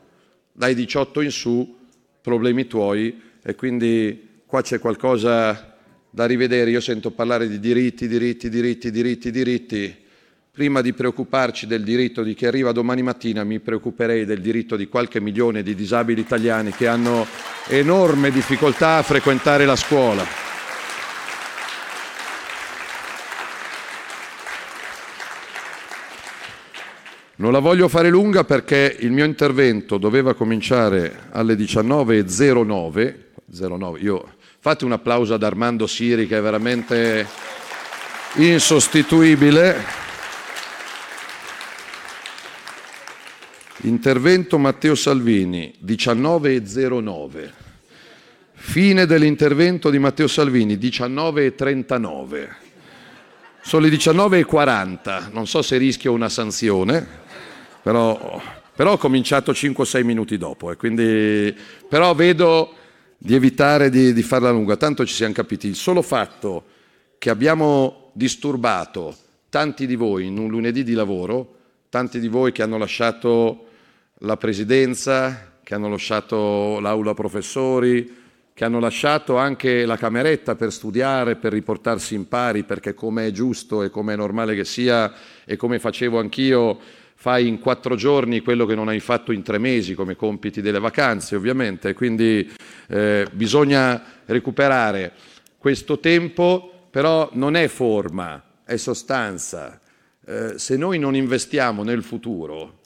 dai 18 in su problemi tuoi e quindi qua c'è qualcosa da rivedere. Io sento parlare di diritti, diritti, diritti, diritti, diritti. Prima di preoccuparci del diritto di chi arriva domani mattina, mi preoccuperei del diritto di qualche milione di disabili italiani che hanno enorme difficoltà a frequentare la scuola. Non la voglio fare lunga perché il mio intervento doveva cominciare alle 19.09. 09. Io, fate un applauso ad Armando Siri che è veramente insostituibile. Intervento Matteo Salvini, 19.09. Fine dell'intervento di Matteo Salvini, 19.39. Sono le 19.40, non so se rischio una sanzione però, però ho cominciato 5-6 minuti dopo, e quindi, però vedo di evitare di, di farla lunga, tanto ci siamo capiti. Il solo fatto che abbiamo disturbato tanti di voi in un lunedì di lavoro, tanti di voi che hanno lasciato la presidenza, che hanno lasciato l'aula professori, che hanno lasciato anche la cameretta per studiare, per riportarsi in pari, perché come è giusto e come è normale che sia e come facevo anch'io, fai in quattro giorni quello che non hai fatto in tre mesi come compiti delle vacanze ovviamente, quindi eh, bisogna recuperare questo tempo, però non è forma, è sostanza. Eh, se noi non investiamo nel futuro,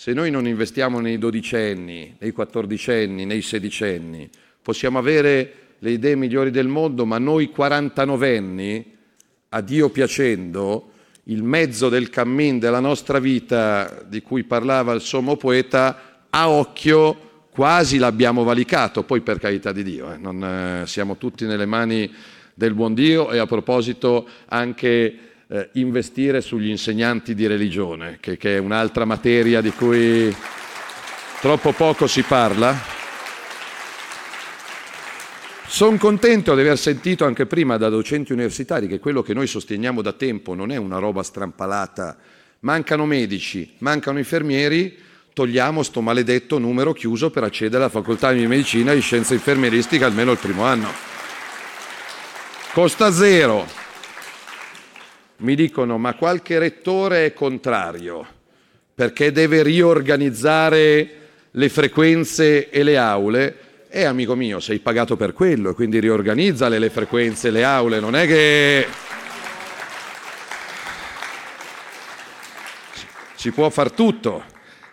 se noi non investiamo nei dodicenni, nei quattordicenni, nei sedicenni, possiamo avere le idee migliori del mondo, ma noi quarantanovenni, a Dio piacendo, il mezzo del cammin della nostra vita di cui parlava il sommo poeta, a occhio quasi l'abbiamo valicato, poi per carità di Dio, eh, non, eh, siamo tutti nelle mani del buon Dio e a proposito anche eh, investire sugli insegnanti di religione, che, che è un'altra materia di cui troppo poco si parla. Sono contento di aver sentito anche prima da docenti universitari che quello che noi sosteniamo da tempo non è una roba strampalata. Mancano medici, mancano infermieri, togliamo sto maledetto numero chiuso per accedere alla facoltà di medicina e di scienza infermieristica almeno il primo anno. Costa zero. Mi dicono, ma qualche rettore è contrario perché deve riorganizzare le frequenze e le aule. E amico mio, sei pagato per quello, quindi riorganizzale le frequenze, le aule, non è che si può far tutto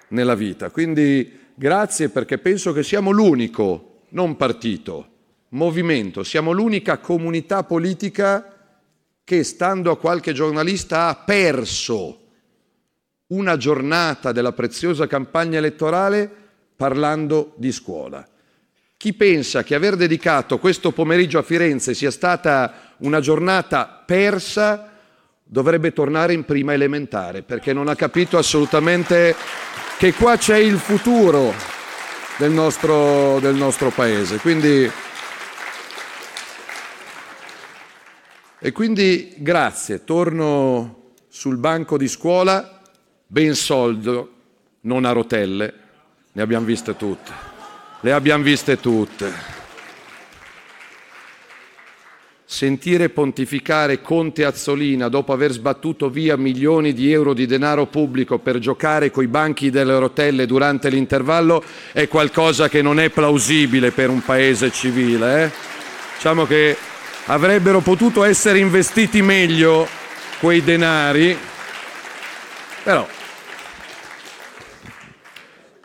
nella vita. Quindi grazie perché penso che siamo l'unico, non partito, movimento, siamo l'unica comunità politica che stando a qualche giornalista ha perso una giornata della preziosa campagna elettorale parlando di scuola. Chi pensa che aver dedicato questo pomeriggio a Firenze sia stata una giornata persa dovrebbe tornare in prima elementare perché non ha capito assolutamente che qua c'è il futuro del nostro, del nostro paese. Quindi, e quindi grazie, torno sul banco di scuola, ben soldo, non a rotelle, ne abbiamo viste tutte, le abbiamo viste tutte. Sentire pontificare Conte Azzolina dopo aver sbattuto via milioni di euro di denaro pubblico per giocare coi banchi delle rotelle durante l'intervallo è qualcosa che non è plausibile per un paese civile. Eh? Diciamo che avrebbero potuto essere investiti meglio quei denari, però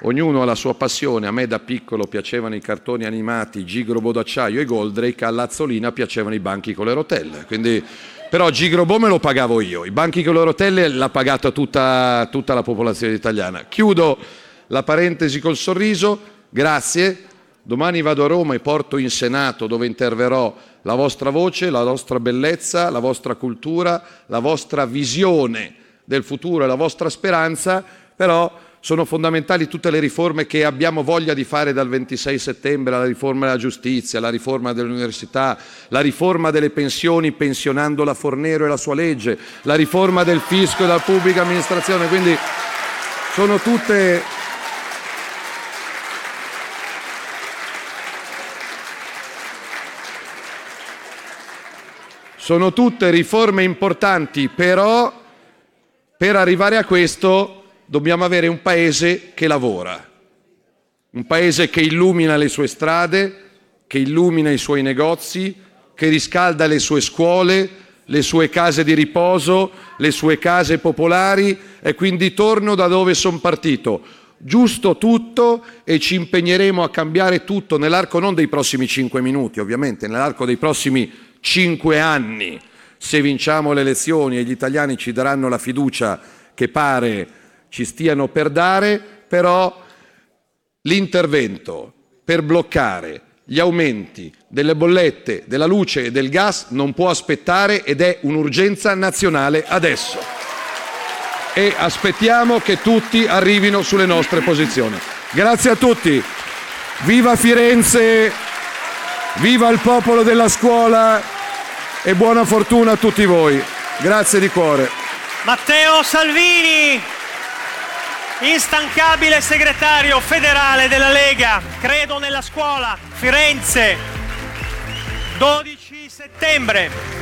Ognuno ha la sua passione, a me da piccolo piacevano i cartoni animati Gigrobo d'acciaio e Goldrake, a Lazzolina piacevano i banchi con le rotelle. Quindi, però Gigrobo me lo pagavo io, i banchi con le rotelle l'ha pagata tutta, tutta la popolazione italiana. Chiudo la parentesi col sorriso, grazie. Domani vado a Roma e porto in Senato dove interverrò la vostra voce, la vostra bellezza, la vostra cultura, la vostra visione del futuro e la vostra speranza, però sono fondamentali tutte le riforme che abbiamo voglia di fare dal 26 settembre, la riforma della giustizia, la riforma dell'università, la riforma delle pensioni pensionando la Fornero e la sua legge, la riforma del fisco e della pubblica amministrazione. Quindi sono tutte sono tutte riforme importanti, però per arrivare a questo dobbiamo avere un paese che lavora, un paese che illumina le sue strade, che illumina i suoi negozi, che riscalda le sue scuole, le sue case di riposo, le sue case popolari e quindi torno da dove sono partito. Giusto tutto e ci impegneremo a cambiare tutto nell'arco non dei prossimi cinque minuti, ovviamente, nell'arco dei prossimi cinque anni. Se vinciamo le elezioni e gli italiani ci daranno la fiducia che pare ci stiano per dare, però l'intervento per bloccare gli aumenti delle bollette, della luce e del gas non può aspettare ed è un'urgenza nazionale adesso. E aspettiamo che tutti arrivino sulle nostre posizioni. Grazie a tutti. Viva Firenze, viva il popolo della scuola e buona fortuna a tutti voi. Grazie di cuore. Matteo Salvini instancabile segretario federale della Lega, credo nella scuola, Firenze, 12 settembre.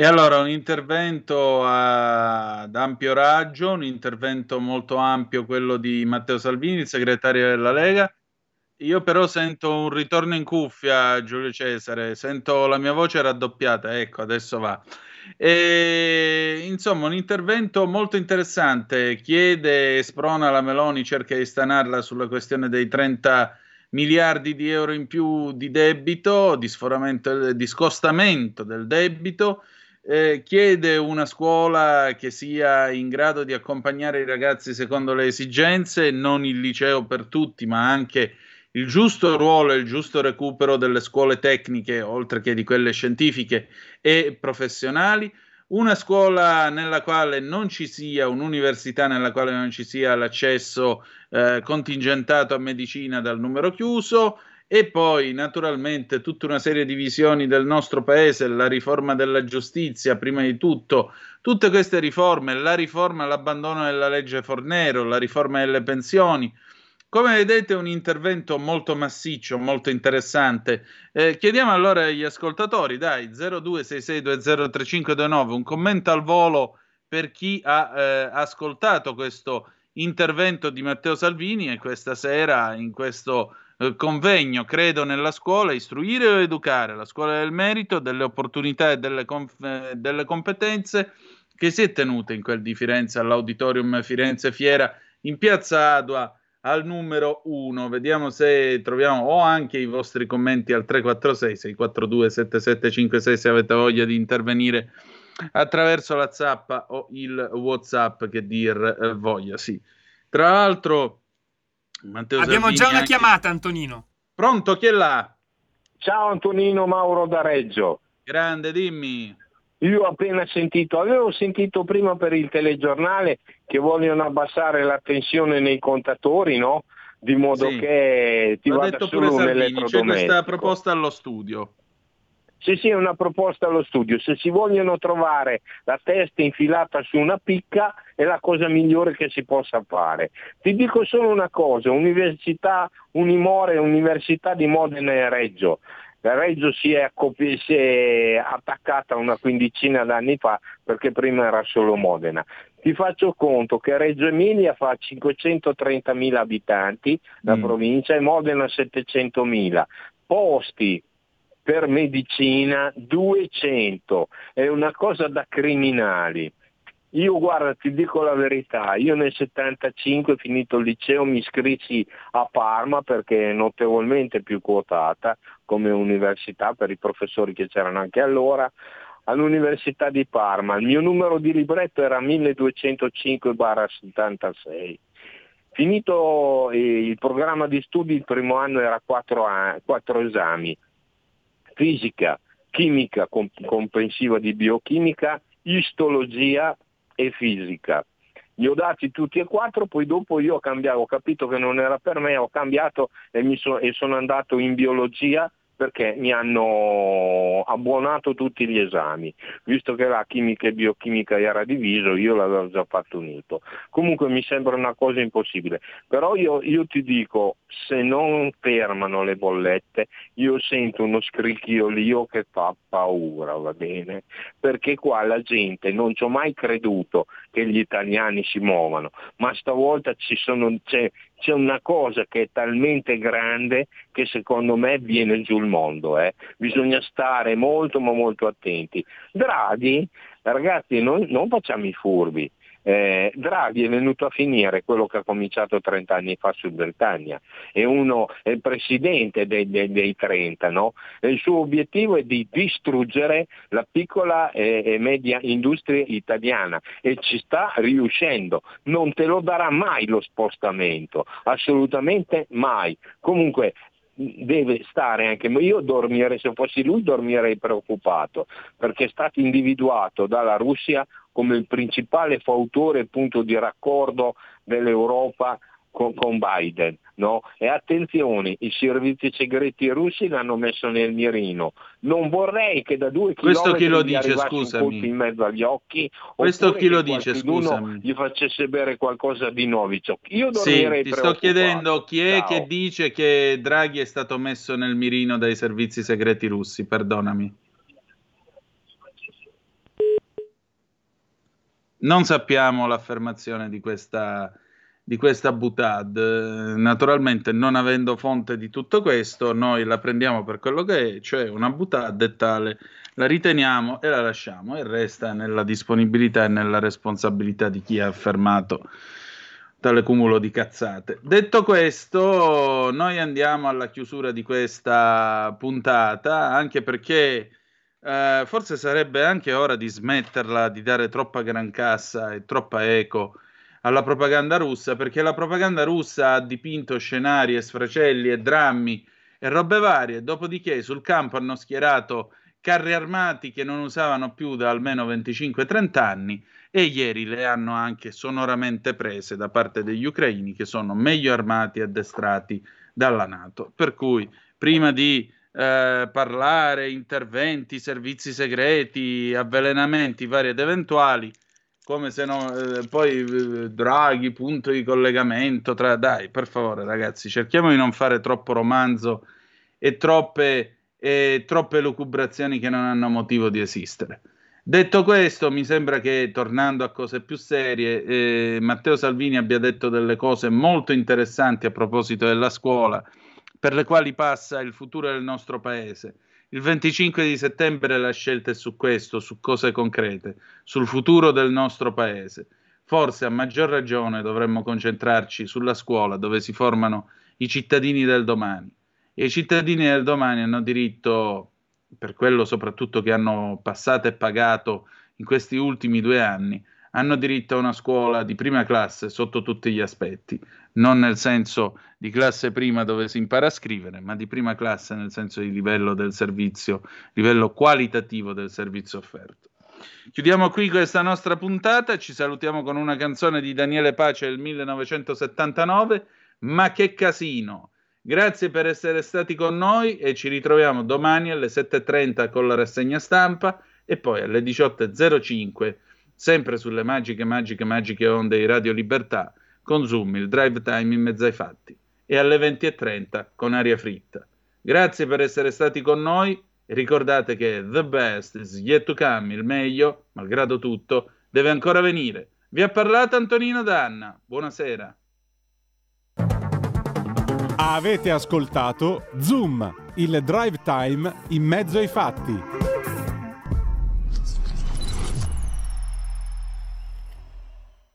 E allora un intervento ad ampio raggio, un intervento molto ampio, quello di Matteo Salvini, il segretario della Lega. Io però sento un ritorno in cuffia, Giulio Cesare, sento la mia voce raddoppiata, ecco, adesso va. E, insomma, un intervento molto interessante. Chiede e sprona la Meloni, cerca di stanarla sulla questione dei 30 miliardi di euro in più di debito, di sforamento, di scostamento del debito. Eh, chiede una scuola che sia in grado di accompagnare i ragazzi secondo le esigenze, non il liceo per tutti, ma anche il giusto ruolo e il giusto recupero delle scuole tecniche, oltre che di quelle scientifiche e professionali, una scuola nella quale non ci sia, un'università nella quale non ci sia l'accesso eh, contingentato a medicina dal numero chiuso e poi naturalmente tutta una serie di visioni del nostro paese, la riforma della giustizia prima di tutto, tutte queste riforme, la riforma, l'abbandono della legge Fornero, la riforma delle pensioni, come vedete un intervento molto massiccio, molto interessante. Eh, chiediamo allora agli ascoltatori, dai, 0266203529, un commento al volo per chi ha eh, ascoltato questo intervento di Matteo Salvini e questa sera in questo eh, convegno, credo nella scuola, istruire o educare, la scuola del merito, delle opportunità e delle, conf- eh, delle competenze che si è tenuta in quel di Firenze all'Auditorium Firenze Fiera in piazza Adua al numero 1. Vediamo se troviamo o anche i vostri commenti al 346 642 7756 se avete voglia di intervenire attraverso la zappa o il WhatsApp che dir eh, voglia, sì. Tra l'altro Matteo Abbiamo Salvini già una anche- chiamata, Antonino. Pronto, chi è là? Ciao Antonino Mauro da Reggio. Grande, dimmi. Io ho appena sentito, avevo sentito prima per il telegiornale che vogliono abbassare la tensione nei contatori, no? Di modo Sì. che ti L'ha vada detto pure solo un Salvini, c'è questa proposta allo studio. Sì, è una proposta allo studio. Se si vogliono trovare la testa infilata su una picca è la cosa migliore che si possa fare. Ti dico solo una cosa, Università Unimore, Università di Modena e Reggio. La Reggio si è, si è attaccata una quindicina d'anni fa perché prima era solo Modena. Ti faccio conto che Reggio Emilia fa 530.000 abitanti, la Mm. provincia, e Modena 700.000. Posti per medicina 200, è una cosa da criminali. Io guarda, ti dico la verità, io nel 75 finito il liceo mi iscrissi a Parma perché è notevolmente più quotata come università per i professori che c'erano anche allora, all'Università di Parma. Il mio numero di libretto era 1205-76. Finito eh, il programma di studi, il primo anno era quattro, a- quattro esami, fisica, chimica com- comprensiva di biochimica, istologia e fisica. Li ho dati tutti e quattro, poi dopo io ho cambiato, ho capito che non era per me, ho cambiato e, so- e sono andato in biologia perché mi hanno abbuonato tutti gli esami, visto che la chimica e biochimica era diviso, io l'avevo già fatto unito. Comunque mi sembra una cosa impossibile, però io, io ti dico, se non fermano le bollette, io sento uno scricchiolio che fa paura, va bene? Perché qua la gente, non ci ho mai creduto che gli italiani si muovano, ma stavolta ci sono, c'è, c'è una cosa che è talmente grande che secondo me viene giù il mondo. eh. Bisogna stare molto ma molto attenti. Draghi, ragazzi, non, non facciamo i furbi. Eh, Draghi è venuto a finire quello che ha cominciato 30 anni fa su Britannia, è, uno, è il presidente dei, dei- dei 30, no? Il suo obiettivo è di distruggere la piccola e, e media industria italiana e ci sta riuscendo, non te lo darà mai lo spostamento, assolutamente mai. Comunque deve stare anche, io dormirei, se fossi lui dormirei preoccupato, perché è stato individuato dalla Russia come il principale fautore punto di raccordo dell'Europa con, con Biden. No? E attenzione, i servizi segreti russi l'hanno messo nel mirino. Non vorrei che da due Questo chi lo chilometri dice, scusami? in mezzo agli occhi Questo chi lo dice, scusami? gli facesse bere qualcosa di Novichok. Io Sì, ti sto chiedendo chi è Ciao. che dice che Draghi è stato messo nel mirino dai servizi segreti russi, perdonami. Non sappiamo l'affermazione di questa, di questa butad. Naturalmente, non avendo fonte di tutto questo, noi la prendiamo per quello che è, cioè una butad e tale, la riteniamo e la lasciamo e resta nella disponibilità e nella responsabilità di chi ha affermato tale cumulo di cazzate. Detto questo, noi andiamo alla chiusura di questa puntata, anche perché eh, forse sarebbe anche ora di smetterla di dare troppa gran cassa e troppa eco alla propaganda russa, perché la propaganda russa ha dipinto scenari e sfracelli e drammi e robe varie, dopodiché sul campo hanno schierato carri armati che non usavano più da almeno 25-30 anni e ieri le hanno anche sonoramente prese da parte degli ucraini che sono meglio armati e addestrati dalla Nato. Per cui prima di eh, parlare, interventi, servizi segreti, avvelenamenti vari ed eventuali, come se no, eh, poi eh, Draghi, punto di collegamento tra... Dai, per favore ragazzi, cerchiamo di non fare troppo romanzo e troppe, e troppe lucubrazioni che non hanno motivo di esistere. Detto questo, mi sembra che tornando a cose più serie, eh, Matteo Salvini abbia detto delle cose molto interessanti a proposito della scuola, per le quali passa il futuro del nostro paese. Il 25 di settembre la scelta è su questo, su cose concrete, sul futuro del nostro paese. Forse a maggior ragione dovremmo concentrarci sulla scuola dove si formano i cittadini del domani. E i cittadini del domani hanno diritto, per quello soprattutto che hanno passato e pagato in questi ultimi due anni, hanno diritto a una scuola di prima classe sotto tutti gli aspetti, non nel senso di classe prima dove si impara a scrivere, ma di prima classe nel senso di livello del servizio, livello qualitativo del servizio offerto. Chiudiamo qui questa nostra puntata, ci salutiamo con una canzone di Daniele Pace del 1979, Ma che casino! Grazie per essere stati con noi e ci ritroviamo domani alle 7.30 con la rassegna stampa e poi alle 18.05 sempre sulle magiche, magiche, magiche onde di Radio Libertà con Zoom, il drive time in mezzo ai fatti e alle 20.30 con aria fritta. Grazie per essere stati con noi ricordate che the best is yet to come, il meglio, malgrado tutto, deve ancora venire. Vi ha parlato Antonino Danna. Buonasera. Avete ascoltato Zoom, il drive time in mezzo ai fatti.